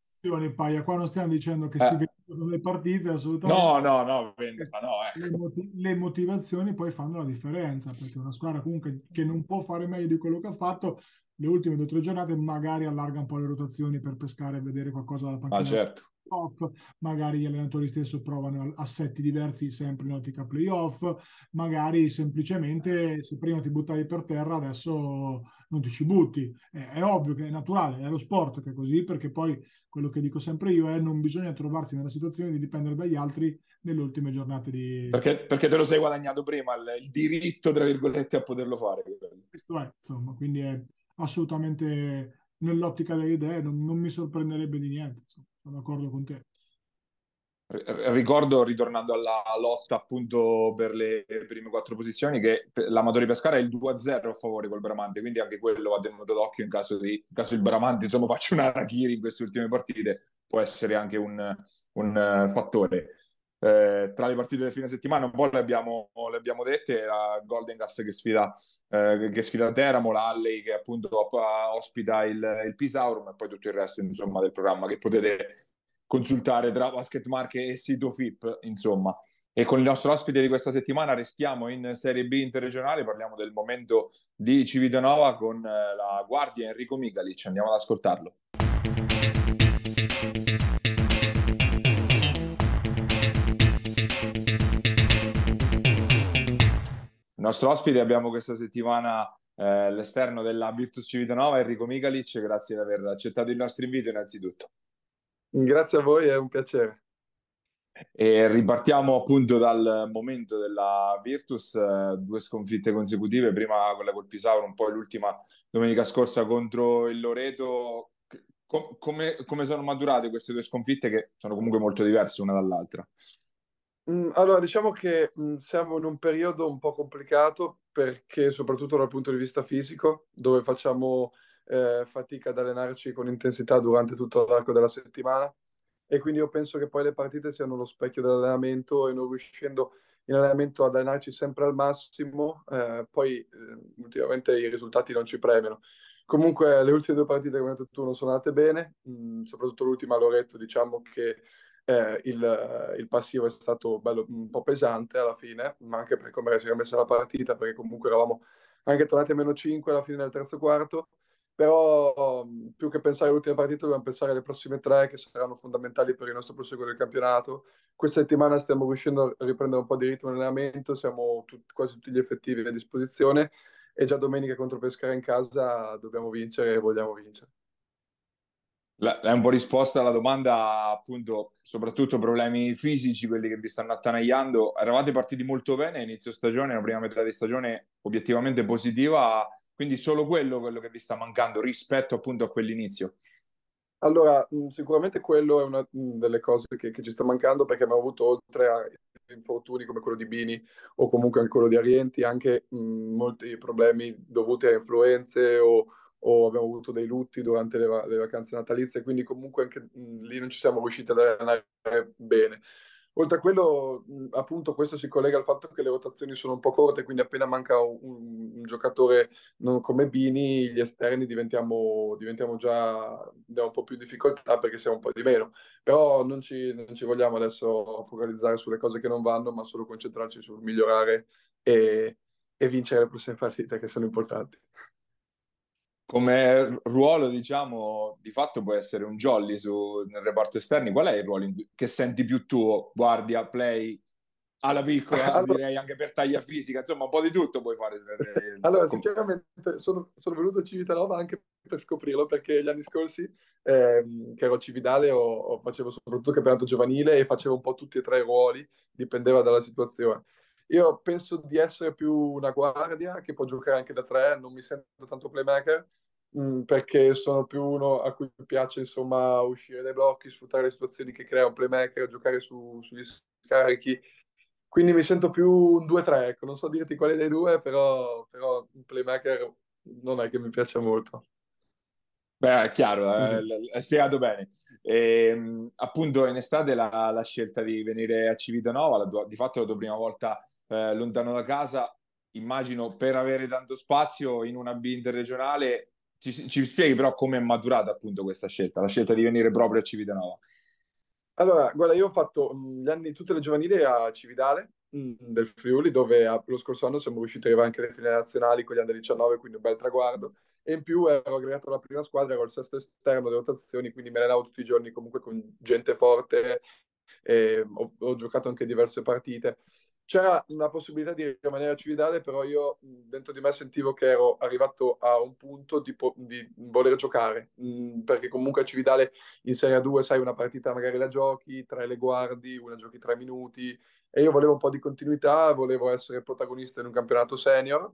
Paia, qua non stiamo dicendo che eh. si vendono le partite, assolutamente. No, no, no, vendeva, no ecco. le, moti- le, motivazioni poi fanno la differenza, perché una squadra comunque che non può fare meglio di quello che ha fatto, le ultime due o tre giornate magari allarga un po' le rotazioni per pescare e vedere qualcosa dalla panchina. Ah, certo off, magari gli allenatori stessi provano assetti diversi sempre in ottica playoff, magari semplicemente se prima ti buttavi per terra adesso non ti ci butti. È, è, ovvio che è naturale, è lo sport che è così, perché poi quello che dico sempre io è non bisogna trovarsi nella situazione di dipendere dagli altri nelle ultime giornate di... Perché, perché te lo sei guadagnato prima, il, diritto, tra virgolette, a poterlo fare. Questo è, insomma, quindi è assolutamente nell'ottica delle idee, non, non mi sorprenderebbe di niente. Insomma sono d'accordo con te. Ricordo, ritornando alla lotta appunto per le prime quattro posizioni, che l'Amatori Pescara è il 2-0 a favore col Bramante, quindi anche quello va tenuto d'occhio in caso, di, in caso il Bramante insomma, faccia una Rakiri in queste ultime partite, può essere anche un, un uh, fattore. Eh, tra le partite del fine settimana un po' le abbiamo, le abbiamo dette, la Golden Gas che sfida, eh, che sfida Teramo, la Alley che appunto ospita il, il Pisaurum e poi tutto il resto insomma, del programma che potete consultare tra Basket Marche e sito FIP insomma. E con il nostro ospite di questa settimana restiamo in Serie B interregionale, parliamo del momento di Civitanova con eh, la guardia Enrico Migalic, andiamo ad ascoltarlo. nostro ospite abbiamo questa settimana eh, l'esterno della Virtus Civitanova, Enrico Migalic, grazie di aver accettato il nostro invito innanzitutto. Grazie a voi, è un piacere. E ripartiamo appunto dal momento della Virtus, eh, due sconfitte consecutive, prima quella col Pisauro, un poi l'ultima domenica scorsa contro il Loreto. Com- come, come sono maturate queste due sconfitte che sono comunque molto diverse una dall'altra? Mm, allora, diciamo che mm, siamo in un periodo un po' complicato perché, soprattutto dal punto di vista fisico, dove facciamo eh, fatica ad allenarci con intensità durante tutto l'arco della settimana e quindi io penso che poi le partite siano lo specchio dell'allenamento e non riuscendo in allenamento ad allenarci sempre al massimo, eh, poi eh, ultimamente i risultati non ci premiano. Comunque le ultime due partite, come hai detto tu, non sono andate bene, mh, mm, soprattutto l'ultima a Loreto, diciamo che eh, il, il, passivo è stato bello, un po' pesante alla fine, ma anche per come si era messa la partita, perché comunque eravamo anche tornati a meno 5 alla fine del terzo quarto. Però più che pensare alle ultime partite, dobbiamo pensare alle prossime tre che saranno fondamentali per il nostro proseguo del campionato. Questa settimana stiamo riuscendo a riprendere un po' di ritmo nell'allenamento, siamo tut- quasi tutti gli effettivi a disposizione e già domenica contro Pescara in casa dobbiamo vincere e vogliamo vincere. È un po' risposta alla domanda, appunto, soprattutto problemi fisici, quelli che vi stanno attanagliando. Eravate partiti molto bene inizio stagione, la prima metà di stagione obiettivamente positiva, quindi solo quello, quello che vi sta mancando rispetto appunto a quell'inizio. Allora, sicuramente quello è una delle cose che, che ci sta mancando perché abbiamo avuto oltre a infortuni come quello di Bini o comunque anche quello di Arienti, anche mh, molti problemi dovuti a influenze o o abbiamo avuto dei lutti durante le, le vacanze natalizie, quindi comunque anche mh, lì non ci siamo riusciti ad allenare bene. Oltre a quello, appunto, questo si collega al fatto che le rotazioni sono un po' corte, quindi appena manca un, un, giocatore non come Bini, gli esterni diventiamo, diventiamo già, un po' più difficoltà perché siamo un po' di meno. Però non ci, non ci vogliamo adesso focalizzare sulle cose che non vanno, ma solo concentrarci sul migliorare e, e vincere le prossime partite che sono importanti. Come ruolo, diciamo, di fatto può essere un jolly su, nel reparto esterni. Qual è il ruolo che senti più tuo? Guardia, play, alla piccola, allora, direi anche per taglia fisica, insomma un po' di tutto puoi fare. allora, sinceramente sono, sono venuto a Civitanova anche per scoprirlo, perché gli anni scorsi, ehm, che ero a Cividale, o, o facevo soprattutto campionato giovanile e facevo un po' tutti e tre i ruoli, dipendeva dalla situazione. Io penso di essere più una guardia che può giocare anche da tre, non mi sento tanto playmaker, mh, mm, perché sono più uno a cui piace insomma uscire dai blocchi, sfruttare le situazioni che crea un playmaker, giocare su, sugli scarichi quindi mi sento più un 2-3, ecco. non so dirti quale dei due, però, però un playmaker non è che mi piace molto. Beh, è chiaro, mm-hmm. è spiegato bene. E, ehm, appunto in estate la, la, scelta di venire a Civitanova, la, di fatto la tua prima volta eh, lontano da casa, immagino per avere tanto spazio in una B interregionale, ci, ci spieghi però come è maturata appunto questa scelta, la scelta di venire proprio a Civitanova. Allora, guarda, io ho fatto gli anni tutte le giovanili a Cividale del Friuli, dove a, lo scorso anno siamo riusciti ad arrivare anche alle finali nazionali con gli anni 19, quindi un bel traguardo. E in più ero aggregato alla prima squadra, ero il sesto esterno delle rotazioni, quindi mi allenavo tutti i giorni comunque con gente forte. Ho, ho giocato anche diverse partite c'era una possibilità di rimanere a Cividale, però io dentro di me sentivo che ero arrivato a un punto di, di voler giocare, mh, perché comunque a Cividale in Serie 2 sai una partita magari la giochi, tre le guardi, una giochi tre minuti, e io volevo un po' di continuità, volevo essere protagonista in un campionato senior,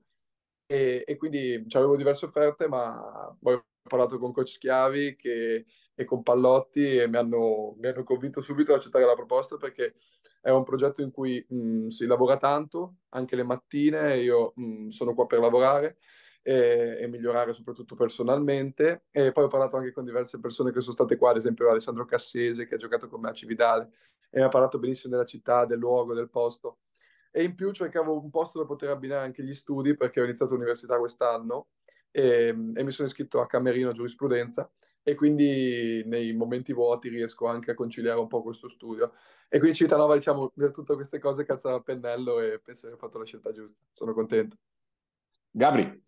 e, e quindi avevo diverse offerte, ma poi ho parlato con coach Schiavi che, e con Pallotti e mi hanno, mi hanno convinto subito ad accettare la proposta perché è un progetto in cui mh, si lavora tanto, anche le mattine, io mh, sono qua per lavorare e, e, migliorare soprattutto personalmente. E poi ho parlato anche con diverse persone che sono state qua, ad esempio Alessandro Cassese che ha giocato con me a Cividale e mi ha parlato benissimo della città, del luogo, del posto. E in più cercavo un posto da poter abbinare anche gli studi perché ho iniziato l'università quest'anno e, e mi sono iscritto a Camerino Giurisprudenza e quindi nei momenti vuoti riesco anche a conciliare un po' questo studio. E quindi Civitanova, diciamo, per tutte queste cose calzava a pennello e penso di aver fatto la scelta giusta. Sono contento. Gabri.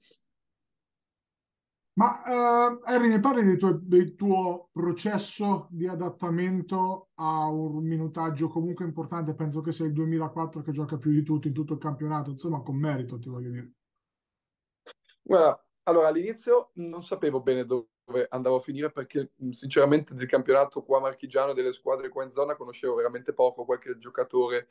Ma uh, Harry, ne parli del tuo, del tuo, processo di adattamento a un minutaggio comunque importante? Penso che sia il 2004 che gioca più di tutti in tutto il campionato, insomma, con merito, ti voglio dire. Guarda, allora all'inizio non sapevo bene dove dove andavo a finire perché sinceramente del campionato qua marchigiano delle squadre qua in zona conoscevo veramente poco qualche giocatore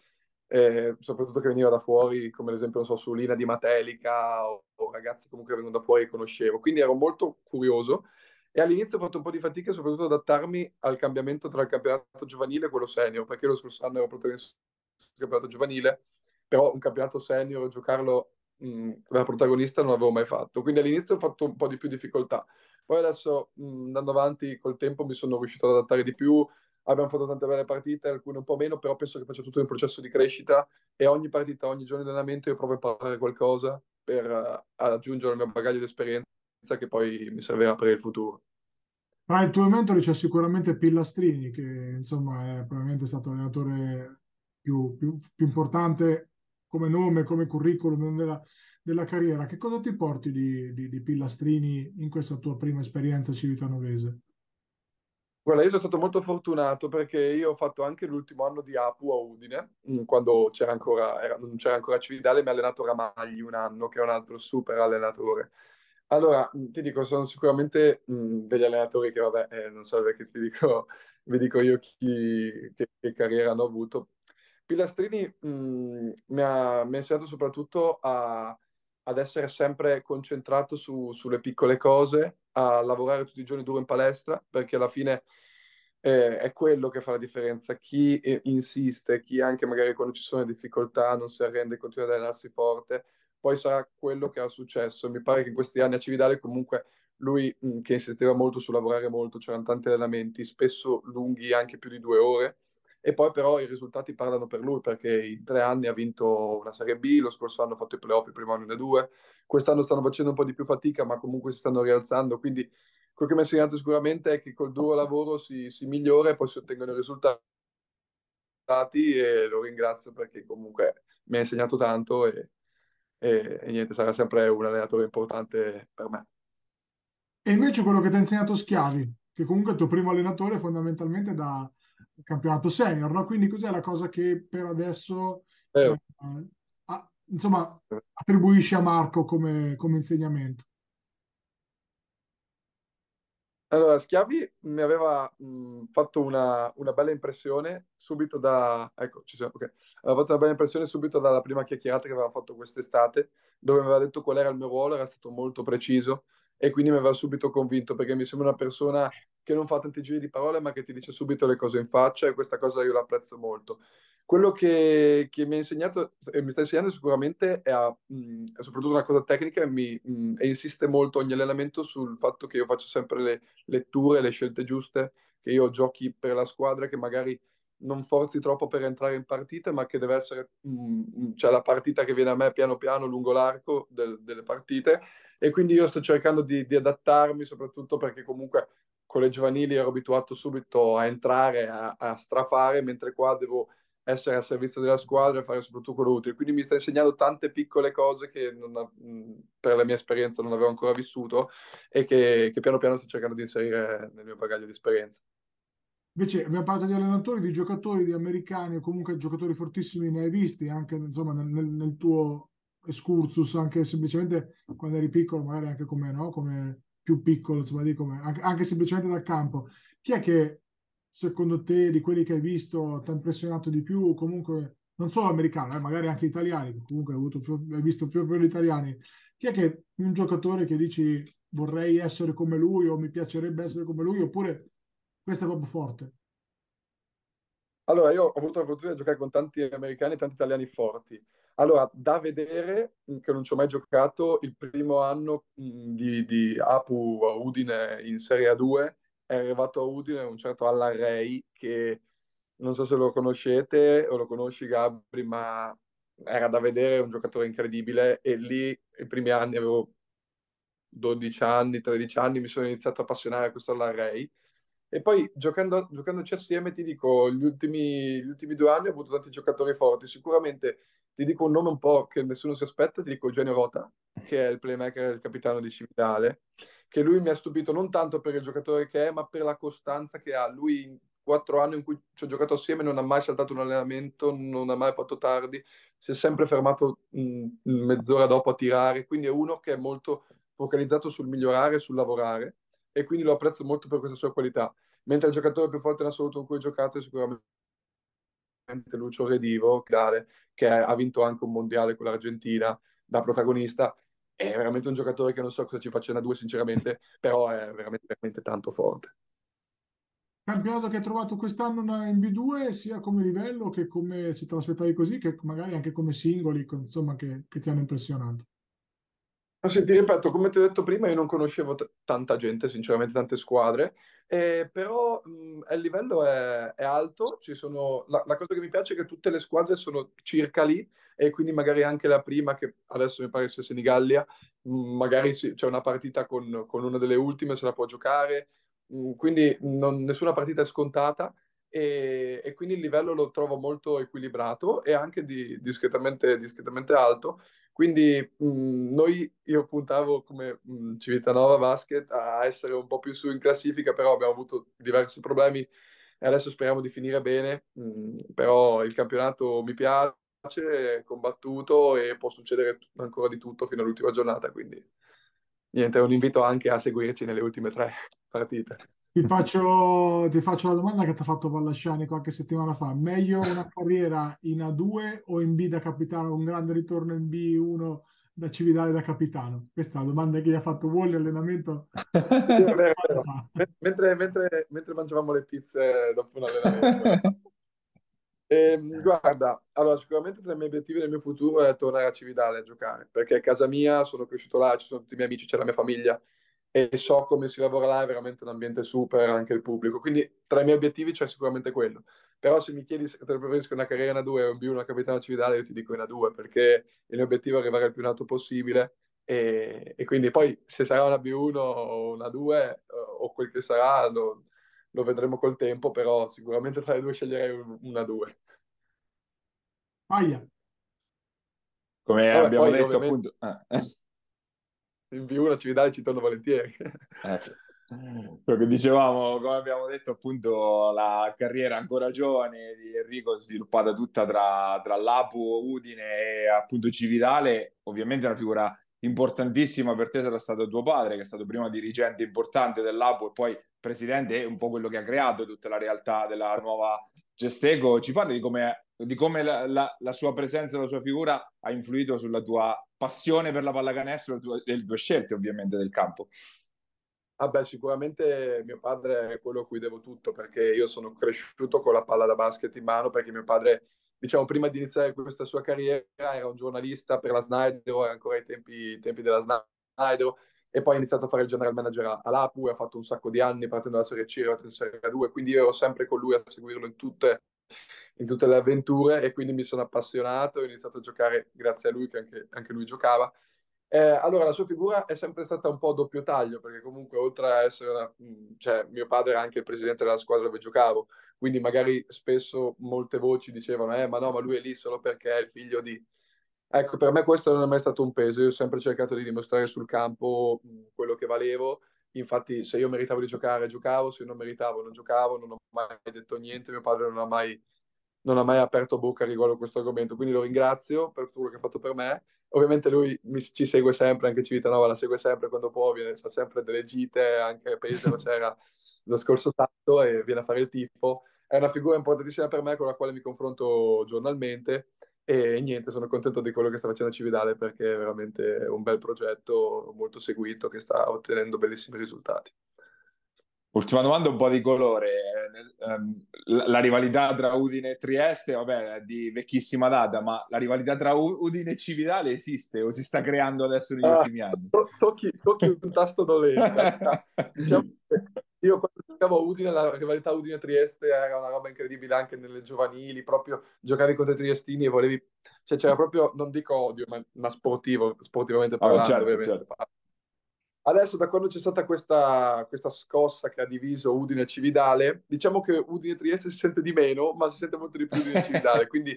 eh, soprattutto che veniva da fuori come ad esempio non so Solina di Matelica o, o ragazzi comunque vengono da fuori che conoscevo. Quindi ero molto curioso e all'inizio ho fatto un po' di fatica soprattutto ad adattarmi al cambiamento tra il campionato giovanile e quello senior perché lo scorso anno ero protagonista del campionato giovanile però un campionato senior giocarlo mh, da protagonista non l'avevo mai fatto. Quindi all'inizio ho fatto un po' di più difficoltà poi adesso, mh, andando avanti col tempo, mi sono riuscito ad adattare di più. Abbiamo fatto tante belle partite, alcune un po' meno, però penso che faccia tutto un processo di crescita e ogni partita, ogni giorno di allenamento io provo a imparare qualcosa per uh, aggiungere al mio bagaglio di esperienza che poi mi servirà per il futuro. Tra i tuoi mentori c'è sicuramente Pillastrini, che insomma è probabilmente stato l'allenatore più, più, più importante come nome, come curriculum della, della carriera, che cosa ti porti di, di, di Pillastrini in questa tua prima esperienza civitanovese? Guarda, io sono stato molto fortunato perché io ho fatto anche l'ultimo anno di APU a Udine, mm, quando c'era ancora, era, non c'era ancora Cividale, mi ha allenato Ramagli un anno, che è un altro super allenatore. Allora, mm, ti dico, sono sicuramente mh, mm, degli allenatori che, vabbè, eh, non so perché ti dico, vi dico io chi, che, che carriera hanno avuto. Pilastrini mh, mi, ha, mi ha insegnato soprattutto a ad essere sempre concentrato su, sulle piccole cose, a lavorare tutti i giorni duro in palestra, perché alla fine eh, è quello che fa la differenza. Chi eh, insiste, chi anche magari quando ci sono difficoltà non si arrende, continua ad allenarsi forte, poi sarà quello che ha successo. Mi pare che in questi anni a Cividale comunque lui mh, che insisteva molto su lavorare molto, c'erano tanti allenamenti, spesso lunghi anche più di due ore, e poi però i risultati parlano per lui perché in tre anni ha vinto una Serie B, lo scorso anno ha fatto i playoff il primo anno e due, quest'anno stanno facendo un po' di più fatica ma comunque si stanno rialzando, quindi quello che mi ha insegnato sicuramente è che col duro lavoro si, si migliora e poi si ottengono i risultati e lo ringrazio perché comunque mi ha insegnato tanto e, e, e niente, sarà sempre un allenatore importante per me. E invece quello che ti ha insegnato Schiavi, che comunque è il tuo primo allenatore fondamentalmente da campionato senior, no? Quindi cos'è la cosa che per adesso Eh, eh, a- insomma attribuisci a Marco come, come insegnamento? Allora, Schiavi mi aveva mh, fatto una, una bella impressione subito da... Ecco, ci siamo, ok. Aveva fatto una bella impressione subito dalla prima chiacchierata che aveva fatto quest'estate, dove mi aveva detto qual era il mio ruolo, era stato molto preciso e quindi mi aveva subito convinto perché mi sembra una persona che non fa tanti giri di parole ma che ti dice subito le cose in faccia e questa cosa io l'apprezzo molto. Quello che, che mi ha insegnato e mi sta insegnando sicuramente è, a, mh, è soprattutto una cosa tecnica e, mi, mh, e insiste molto ogni allenamento sul fatto che io faccio sempre le letture, le scelte giuste, che io giochi per la squadra, che magari non forzi troppo per entrare in partita, ma che deve essere mh, cioè la partita che viene a me piano piano lungo l'arco del, delle partite. E quindi io sto cercando di, di adattarmi, soprattutto perché comunque con le giovanili ero abituato subito a entrare, a, a strafare, mentre qua devo essere a servizio della squadra e fare soprattutto quello utile. Quindi mi sta insegnando tante piccole cose che non, per la mia esperienza non avevo ancora vissuto e che, che, piano piano sto cercando di inserire nel mio bagaglio di esperienza. Invece abbiamo parlato di allenatori, di giocatori, di americani o comunque giocatori fortissimi ne hai visti anche insomma, nel, nel, nel tuo excursus, anche semplicemente quando eri piccolo, magari anche come, no? come più piccolo, insomma, di come, anche, semplicemente dal campo. Chi è che secondo te di quelli che hai visto ti ha impressionato di più? Comunque, non solo americano, eh, magari anche italiani, comunque hai, avuto, hai visto più fiori italiani. Chi è che un giocatore che dici vorrei essere come lui o mi piacerebbe essere come lui, oppure questo è proprio forte? Allora, io ho avuto la fortuna di giocare con tanti americani e tanti italiani forti. Allora, da vedere, che non ci ho mai giocato, il primo anno di, di Apu a Udine in Serie A2, è arrivato a Udine un certo Allan Ray, che non so se lo conoscete o lo conosci Gabri, ma era da vedere, un giocatore incredibile e lì i primi anni avevo 12 anni, 13 anni, mi sono iniziato a appassionare a questo Allan Ray e poi giocando, giocandoci assieme ti dico, gli ultimi, gli ultimi due anni ho avuto tanti giocatori forti, sicuramente ti dico un nome un po' che nessuno si aspetta, ti dico Eugenio Rota, che è il playmaker, il capitano di Cividale, che lui mi ha stupito non tanto per il giocatore che è, ma per la costanza che ha. Lui in quattro anni in cui ci ho giocato assieme non ha mai saltato un allenamento, non ha mai fatto tardi, si è sempre fermato mh, mezz'ora dopo a tirare, quindi è uno che è molto focalizzato sul migliorare, sul lavorare e quindi lo apprezzo molto per questa sua qualità. Mentre il giocatore più forte in assoluto con cui ho giocato è sicuramente Lucio Redivo, che ha vinto anche un mondiale con l'Argentina da protagonista. È veramente un giocatore che non so cosa ci faccia a due, sinceramente, però è veramente, veramente tanto forte. Campionato che hai trovato quest'anno in B2, sia come livello che come se te l'aspettavi così, che magari anche come singoli, insomma, che, che ti hanno impressionato. Sì, ti ripeto, come ti ho detto prima, io non conoscevo tanta gente, sinceramente, tante squadre, eh, però mh, il livello è, è alto. Ci sono, la, la, cosa che mi piace è che tutte le squadre sono circa lì, e quindi magari anche la prima, che adesso mi pare sia Senigallia, mh, magari sì, c'è una partita con, con, una delle ultime, se la può giocare, mh, quindi non, nessuna partita è scontata. E, e, quindi il livello lo trovo molto equilibrato e anche di, discretamente, discretamente alto quindi mh, noi, io puntavo come mh, Civitanova Basket a essere un po' più su in classifica, però abbiamo avuto diversi problemi e adesso speriamo di finire bene, mh, però il campionato mi piace, è combattuto e può succedere ancora di tutto fino all'ultima giornata, quindi niente, è un invito anche a seguirci nelle ultime tre partite. Ti faccio, ti faccio la domanda che ti ha fatto Vallasciani qualche settimana fa. Meglio una carriera in A2 o in B da capitano, un grande ritorno in B1 da Cividale da capitano? Questa è la domanda che gli ha fatto Wally allenamento. mentre, mentre, mentre, mangiavamo le pizze dopo un allenamento. E, ehm, guarda, allora sicuramente tra i miei obiettivi nel mio futuro è tornare a Cividale a giocare, perché è casa mia, sono cresciuto là, ci sono tutti i miei amici, c'è la mia famiglia e so come si lavora là, è veramente un ambiente super, anche il pubblico. Quindi tra i miei obiettivi c'è sicuramente quello. Però se mi chiedi se preferisco una carriera in A2 o in B1 una capitano cividale, io ti dico in A2 perché il mio obiettivo è arrivare il più in alto possibile e, e, quindi poi se sarà una B1 o una 2 o quel che sarà lo, lo, vedremo col tempo, però sicuramente tra le due sceglierei una 2. Aia. Come Vabbè, abbiamo detto ovviamente... appunto... Eh. In più una Cividale ci torno volentieri. Quello che dicevamo, come abbiamo detto, appunto, la carriera ancora giovane di Enrico sviluppata tutta tra, tra l'Apu, Udine e appunto Cividale, ovviamente è una figura importantissima per te sarà stato tuo padre, che è stato prima dirigente importante dell'Apu e poi presidente, e un po' quello che ha creato tutta la realtà della nuova Gesteco. Ci parli di come, di come la, la, la, sua presenza, la sua figura ha influito sulla tua passione per la pallacanestro e le tue scelte ovviamente del campo? Ah sicuramente mio padre è quello a cui devo tutto perché io sono cresciuto con la palla da basket in mano perché mio padre, diciamo, prima di iniziare questa sua carriera era un giornalista per la Snyder, ancora ai tempi, tempi della Snyder, e poi ha iniziato a fare il general manager all'Apu, ha fatto un sacco di anni partendo dalla Serie C, arrivato in Serie 2, quindi io ero sempre con lui a seguirlo in tutte, in tutte le avventure e quindi mi sono appassionato, ho iniziato a giocare grazie a lui che anche, anche lui giocava. Eh, allora, la sua figura è sempre stata un po' a doppio taglio, perché comunque oltre a essere una, cioè, mio padre era anche il presidente della squadra dove giocavo, quindi magari spesso molte voci dicevano, eh, ma no, ma lui è lì solo perché è il figlio di... Ecco, per me questo non è mai stato un peso, io ho sempre cercato di dimostrare sul campo quello che valevo, infatti se io meritavo di giocare, giocavo, se io non meritavo, non giocavo, non ho mai detto niente, mio padre non ha mai, non ha mai aperto bocca riguardo a questo argomento, quindi lo ringrazio per tutto quello che ha fatto per me ovviamente lui mi, ci segue sempre, anche Civitanova la segue sempre quando può, viene, fa sempre delle gite, anche a Pesaro c'era lo scorso sabato e viene a fare il tifo. È una figura importantissima per me con la quale mi confronto giornalmente e niente, sono contento di quello che sta facendo Cividale perché è veramente un bel progetto molto seguito che sta ottenendo bellissimi risultati. Ultima domanda, un po' di colore. Ehm, la rivalità tra Udine e Trieste, vabbè, è di vecchissima data, ma la rivalità tra Udine e Cividale esiste o si sta creando adesso negli ah, ultimi anni? tocchi, tocchi un tasto dolente. diciamo io quando giocavo a Udine, la rivalità Udine-Trieste era una roba incredibile anche nelle giovanili, proprio giocavi contro i triestini e volevi... Cioè c'era proprio, non dico odio, ma, ma sportivo, sportivamente parlando, oh, certo, ovviamente. Certo. Adesso, da quando c'è stata questa, questa scossa che ha diviso Udine e Cividale, diciamo che Udine e Trieste si sente di meno, ma si sente molto di più Udine Cividale. Quindi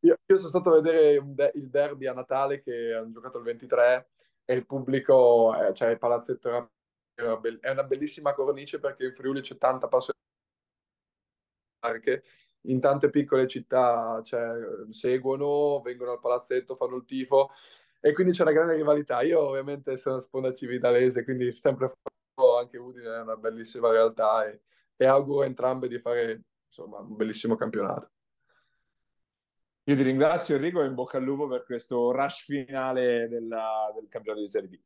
io, io, sono stato a vedere de- il derby a Natale che hanno giocato il 23 e il pubblico, eh, cioè il palazzetto era, era be- è una bellissima cornice perché in Friuli c'è tanta passione in tante piccole città cioè, seguono, vengono al palazzetto, fanno il tifo e quindi c'è una grande rivalità. Io ovviamente sono sponda civitalese, quindi sempre anche Udine è una bellissima realtà e, e auguro a entrambe di fare insomma, un bellissimo campionato. Io ti ringrazio Enrico e in bocca al lupo per questo rush finale della, del campionato di Serie B.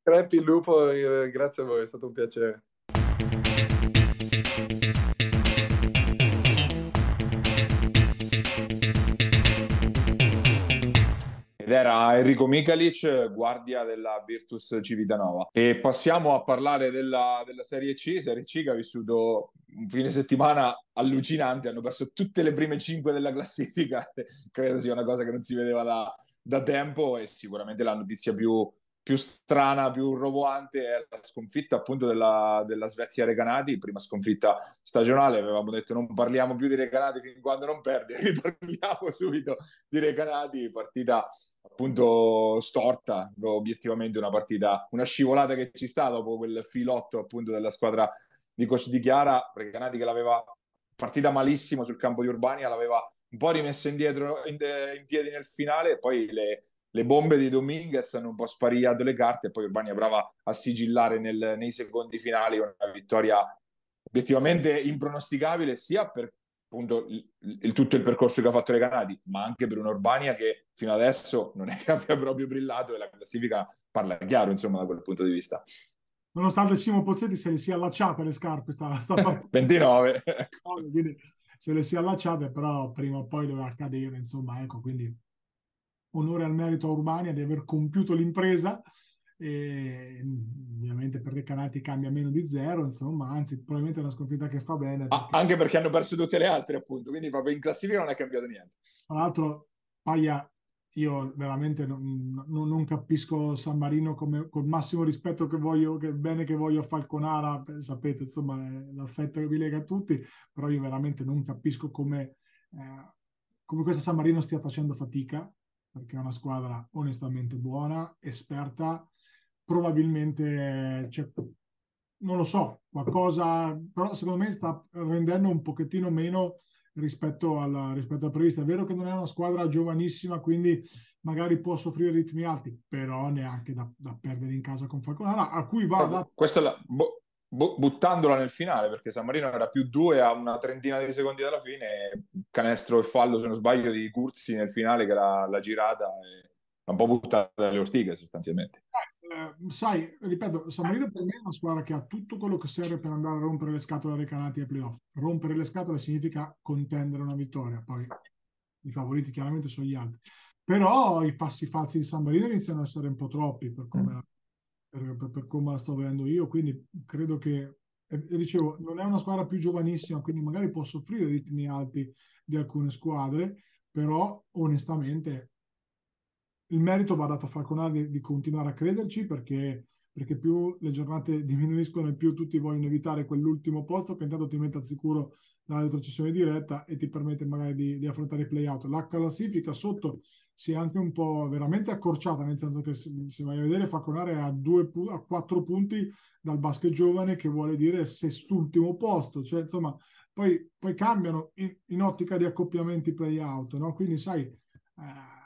Crepi il lupo, eh, grazie a voi, è stato un piacere. Ed era Enrico Mikalic, guardia della Virtus Civitanova. E passiamo a parlare della, della Serie C, Serie C che ha vissuto un fine settimana allucinante, hanno perso tutte le prime cinque della classifica, credo sia una cosa che non si vedeva da, da tempo e sicuramente la notizia più, più strana, più roboante è la sconfitta appunto della, della Svezia Recanati, prima sconfitta stagionale, avevamo detto non parliamo più di Recanati fin quando non perde, riparliamo subito di Recanati, partita appunto storta, obiettivamente una partita, una scivolata che ci sta dopo quel filotto appunto della squadra di coach di Chiara, Recanati che l'aveva partita malissimo sul campo di Urbania, l'aveva un po' rimessa indietro in, in piedi nel finale poi le le bombe di Dominguez hanno un po' sparigliato le carte e poi Urbania prova a sigillare nel, nei secondi finali una vittoria obiettivamente impronosticabile sia per appunto il, il, tutto il percorso che ha fatto le Canadi, ma anche per un'Urbania che fino adesso non è che abbia proprio brillato e la classifica parla chiaro insomma da quel punto di vista. Nonostante Simo Pozzetti se le sia allacciate le scarpe sta, sta 29 quindi se le sia allacciate però prima o poi doveva accadere insomma ecco quindi onore al merito a Urbania di aver compiuto l'impresa. E, ovviamente per Recanati cambia meno di zero, insomma, anzi, probabilmente è una sconfitta che fa bene. Ah, perché... Ah, anche perché hanno perso tutte le altre, appunto, quindi proprio in classifica non è cambiato niente. Tra l'altro, Paia, io veramente non, non, non capisco San Marino come, con massimo rispetto che voglio, che bene che voglio a Falconara, sapete, insomma, l'affetto che vi lega a tutti, però io veramente non capisco come, eh, come questa San Marino stia facendo fatica perché è una squadra onestamente buona, esperta, probabilmente c'è, non lo so, qualcosa, però secondo me sta rendendo un pochettino meno rispetto alla, rispetto alla prevista. È vero che non è una squadra giovanissima, quindi magari può soffrire ritmi alti, però neanche da, da perdere in casa con Falconara, a cui va da... Questa è la, bo, bo, buttandola nel finale, perché San Marino era più due a una trentina di secondi dalla fine, canestro e fallo, se non sbaglio, di Curzi nel finale che l'ha, l'ha girata e un po' buttata dalle ortighe sostanzialmente. Eh, sai, ripeto, San Marino per me è una squadra che ha tutto quello che serve per andare a rompere le scatole dei canati ai playoff. Rompere le scatole significa contendere una vittoria, poi i favoriti chiaramente sono gli altri. Però i passi falsi di San Marino iniziano a essere un po' troppi per come, mm. Per, per, per come la sto vedendo io, quindi credo che, eh, dicevo, non è una squadra più giovanissima, quindi magari può soffrire ritmi alti di alcune squadre, però onestamente il merito va dato a Falconari di, di continuare a crederci perché perché più le giornate diminuiscono e più tutti vogliono evitare quell'ultimo posto che intanto ti mette al sicuro dalla retrocessione diretta e ti permette magari di, di affrontare i play-out. La classifica sotto si è anche un po' veramente accorciata, nel senso che se, se vai a vedere Falconare a, due, a quattro punti dal basket giovane, che vuole dire sest'ultimo posto, cioè insomma poi, poi cambiano in, in, ottica di accoppiamenti play-out, no? quindi sai... Eh,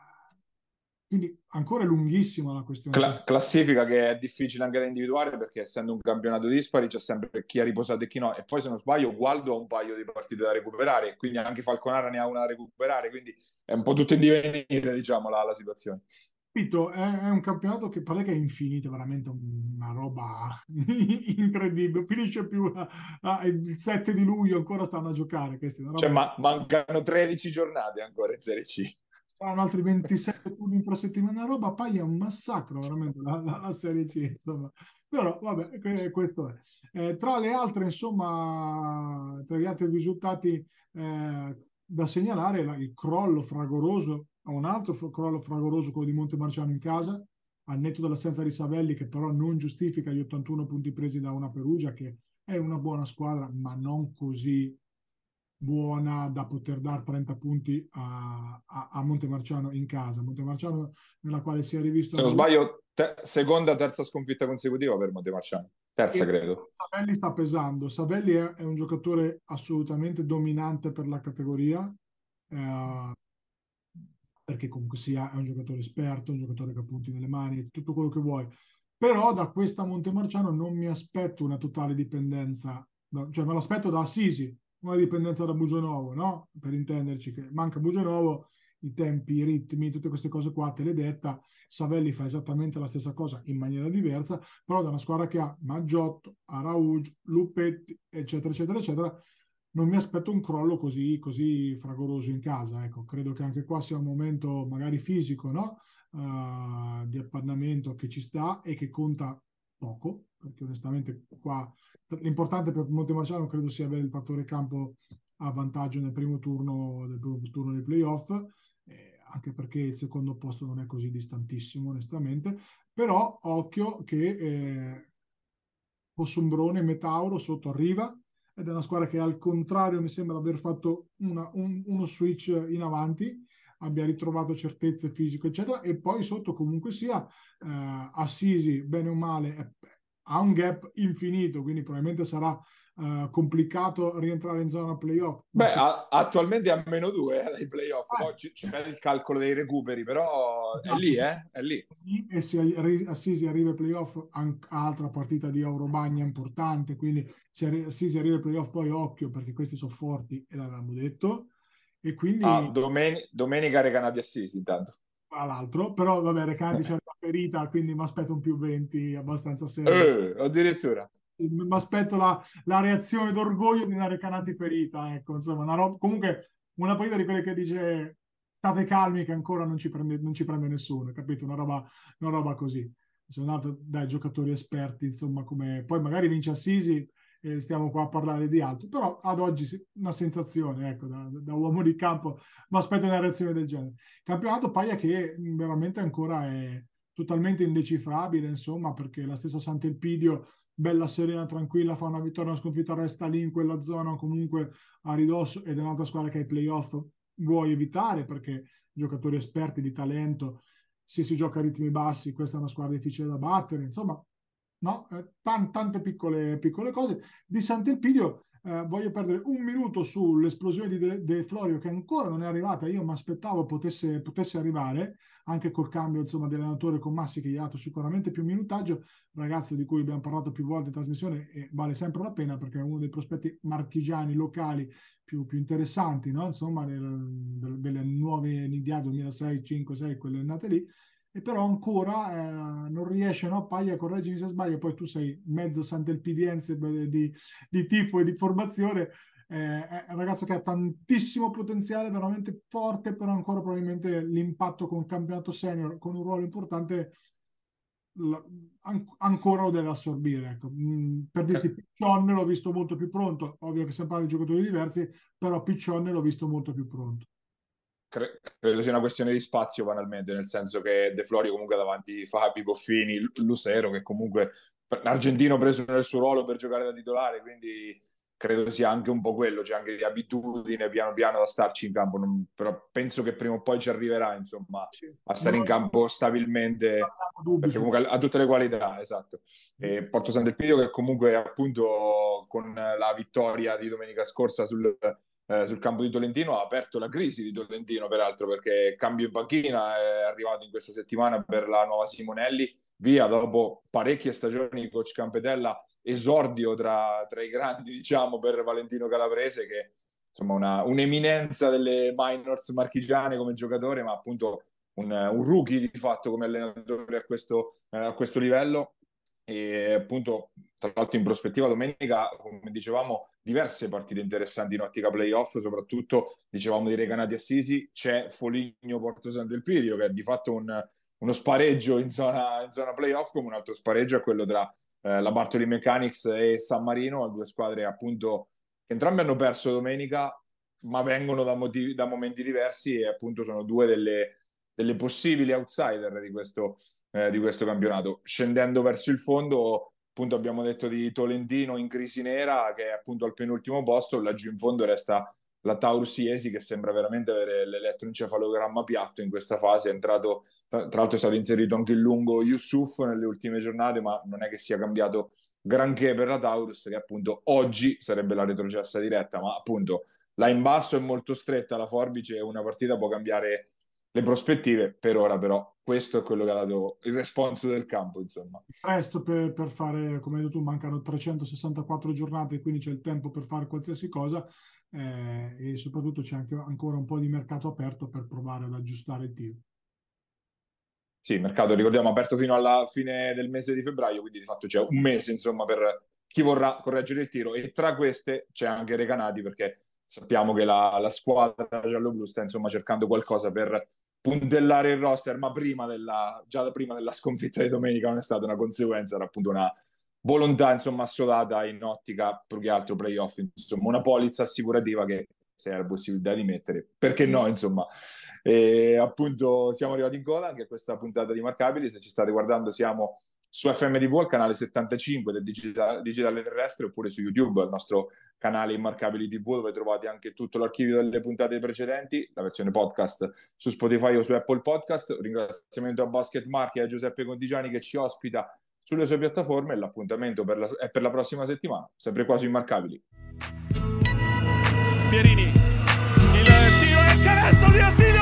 quindi ancora è lunghissima la questione. Cla- classifica che è difficile anche da individuare perché essendo un campionato dispari c'è sempre chi ha riposato e chi no. E poi se non sbaglio Gualdo ha un paio di partite da recuperare, quindi anche Falconara ne ha una da recuperare, quindi è un po' tutto in divenire diciamo la, la situazione. Capito, è, un campionato che pare che è infinito, veramente una roba incredibile. Finisce più a, a, il 7 di luglio, ancora stanno a giocare. Questi, cioè, ma, mancano 13 giornate ancora in Serie C faranno altri 27 turni infrasettimana roba, poi è un massacro veramente la, la, la Serie C, insomma. Però vabbè, questo è. Eh, tra le altre, insomma, tra gli altri risultati eh, da segnalare, la, il crollo fragoroso, un altro crollo fragoroso, quello di Montemarciano in casa, al netto dell'assenza di Savelli, che però non giustifica gli 81 punti presi da una Perugia, che è una buona squadra, ma non così buona da poter dare 30 punti a, a, a Montemarciano in casa. Montemarciano nella quale si è rivisto... Se non sbaglio, te- seconda, terza sconfitta consecutiva per Montemarciano. Terza, e credo. Savelli sta pesando. Savelli è, è, un giocatore assolutamente dominante per la categoria, eh, perché comunque sia è un giocatore esperto, un giocatore che ha punti nelle mani, tutto quello che vuoi. Però da questa Montemarciano non mi aspetto una totale dipendenza, cioè me l'aspetto da Assisi, una dipendenza da Bugionovo, no? Per intenderci che manca Bugionovo, i tempi, i ritmi, tutte queste cose qua te le detta. Savelli fa esattamente la stessa cosa in maniera diversa, però da una squadra che ha Maggiotto, Araujo, Lupetti, eccetera, eccetera, eccetera, non mi aspetto un crollo così, così fragoroso in casa. Ecco, credo che anche qua sia un momento magari fisico, no? Uh, di appannamento che ci sta e che conta poco, perché onestamente qua l'importante per Montemarciano credo sia avere il fattore campo a vantaggio nel primo turno del primo turno dei playoff, eh, anche perché il secondo posto non è così distantissimo onestamente, però occhio che eh, Possombrone Metauro sotto arriva ed è una squadra che al contrario mi sembra aver fatto una, un, uno switch in avanti abbia ritrovato certezze fisiche, eccetera, e poi sotto comunque sia eh, Assisi, bene o male, è, ha un gap infinito, quindi probabilmente sarà uh, complicato rientrare in zona playoff. Beh, se... a- attualmente a meno due eh, dai playoff, ah. poi c- c'è il calcolo dei recuperi, però è lì, eh? È lì. E se Assisi arriva ai playoff, anche altra partita di Eurobagna importante, quindi se Assisi arriva ai playoff poi occhio, perché questi sono forti, e l'avevamo detto. E quindi... Ah, domen- domenica Recana di Assisi intanto. Tra l'altro, però vabbè, Recanati c'è la ferita, quindi mi aspetto un più 20 abbastanza serio. Eh, addirittura. Mi aspetto la, la, reazione d'orgoglio di una Recanati ferita, ecco, insomma, una roba, comunque una partita di quelle che dice state calmi che ancora non ci prende, non ci prende nessuno, capito? Una roba, una roba così. Sono andato dai giocatori esperti, insomma, come poi magari vince Assisi eh, stiamo qua a parlare di altro, però ad oggi una sensazione, ecco, da, da uomo di campo, mi aspetto una reazione del genere. Campionato Paglia che veramente ancora è totalmente indecifrabile, insomma, perché la stessa Sant'Elpidio, bella serena, tranquilla, fa una vittoria, una sconfitta, resta lì in quella zona, comunque a ridosso, ed è un'altra squadra che ha i playoff vuoi evitare perché giocatori esperti di talento, se si gioca a ritmi bassi, questa è una squadra difficile da battere, insomma, no? Eh, t- tante piccole, piccole cose. Di Sant'Elpidio eh, voglio perdere un minuto sull'esplosione di De, Florio che ancora non è arrivata, io mi aspettavo potesse, potesse arrivare, anche col cambio insomma, dell'allenatore con Massi che gli ha dato sicuramente più minutaggio, ragazzo di cui abbiamo parlato più volte in trasmissione e vale sempre la pena perché è uno dei prospetti marchigiani locali più, più interessanti, no? insomma, del, delle nuove NIDA 2006, 5, 6, quelle nate lì e però ancora eh, non riesce, no? Paglia, correggimi se sbaglio, poi tu sei mezzo sant'elpidiense di, di tipo e di formazione, eh, è un ragazzo che ha tantissimo potenziale, veramente forte, però ancora probabilmente l'impatto con il campionato senior, con un ruolo importante, an- ancora lo deve assorbire. Ecco. Mm, per dirti, eh. Piccionne l'ho visto molto più pronto, ovvio che sempre di giocatori diversi, però Piccionne l'ho visto molto più pronto credo sia una questione di spazio banalmente, nel senso che De Florio comunque davanti Fabi, Boffini, Lucero che comunque l'argentino preso nel suo ruolo per giocare da titolare, quindi credo sia anche un po' quello, c'è anche di abitudine piano piano da starci in campo, non, però penso che prima o poi ci arriverà insomma a stare in campo stabilmente perché comunque ha tutte le qualità, esatto. E Porto Sant'Elpidio che comunque appunto con la vittoria di domenica scorsa sul eh, sul campo di Tolentino ha aperto la crisi di Tolentino, peraltro, perché cambio in panchina è arrivato in questa settimana per la nuova Simonelli, via dopo parecchie stagioni coach Campetella, esordio tra, tra i grandi, diciamo, per Valentino Calabrese, che insomma una, un'eminenza delle minors marchigiane come giocatore, ma appunto un, un rookie di fatto come allenatore a questo, eh, a questo livello e appunto tra l'altro in prospettiva domenica come dicevamo diverse partite interessanti in ottica playoff soprattutto dicevamo di Reganati Assisi. C'è Foligno Porto Sant'Elpidio che è di fatto un, uno spareggio in zona, in zona playoff come un altro spareggio è quello tra eh, la Bartoli Mechanics e San Marino due squadre appunto che entrambe hanno perso domenica ma vengono da, motivi, da momenti diversi e appunto sono due delle, delle possibili outsider di questo, eh, di questo campionato. Scendendo verso il fondo, appunto abbiamo detto di Tolentino in crisi nera, che è appunto al penultimo posto, laggiù in fondo resta la Taurus Iesi che sembra veramente avere l'elettroencefalogramma piatto in questa fase, è entrato, tra, tra l'altro è stato inserito anche il lungo Yusuf nelle ultime giornate, ma non è che sia cambiato granché per la Taurus, che appunto oggi sarebbe la retrocessa diretta, ma appunto là in basso è molto stretta la forbice e una partita può cambiare le prospettive per ora però questo è quello che ha dato il responso del campo insomma. Presto per, per fare come hai detto tu mancano 364 giornate quindi c'è il tempo per fare qualsiasi cosa eh, e soprattutto c'è anche ancora un po' di mercato aperto per provare ad aggiustare il tiro. Sì, mercato ricordiamo aperto fino alla fine del mese di febbraio quindi di fatto c'è un mese insomma per chi vorrà correggere il tiro e tra queste c'è anche Recanati perché sappiamo che la, la squadra giallo-blu sta insomma cercando qualcosa per puntellare il roster, ma prima della, già prima della sconfitta di domenica non è stata una conseguenza, era appunto una volontà insomma assodata in ottica più che altro playoff, insomma una polizza assicurativa che se era la possibilità di mettere, perché no insomma. E appunto siamo arrivati in coda anche a questa puntata di Marcabili, se ci state guardando siamo su FMTV al canale 75 del digitale, digitale terrestre oppure su YouTube, al nostro canale Immarcabili TV dove trovate anche tutto l'archivio delle puntate precedenti, la versione podcast su Spotify o su Apple Podcast. Un ringraziamento a Basket Marchi e a Giuseppe Condigiani che ci ospita sulle sue piattaforme e l'appuntamento per la, è per la prossima settimana, sempre qua su Immarcabili. Pierini, il tiro e canestro di Attilio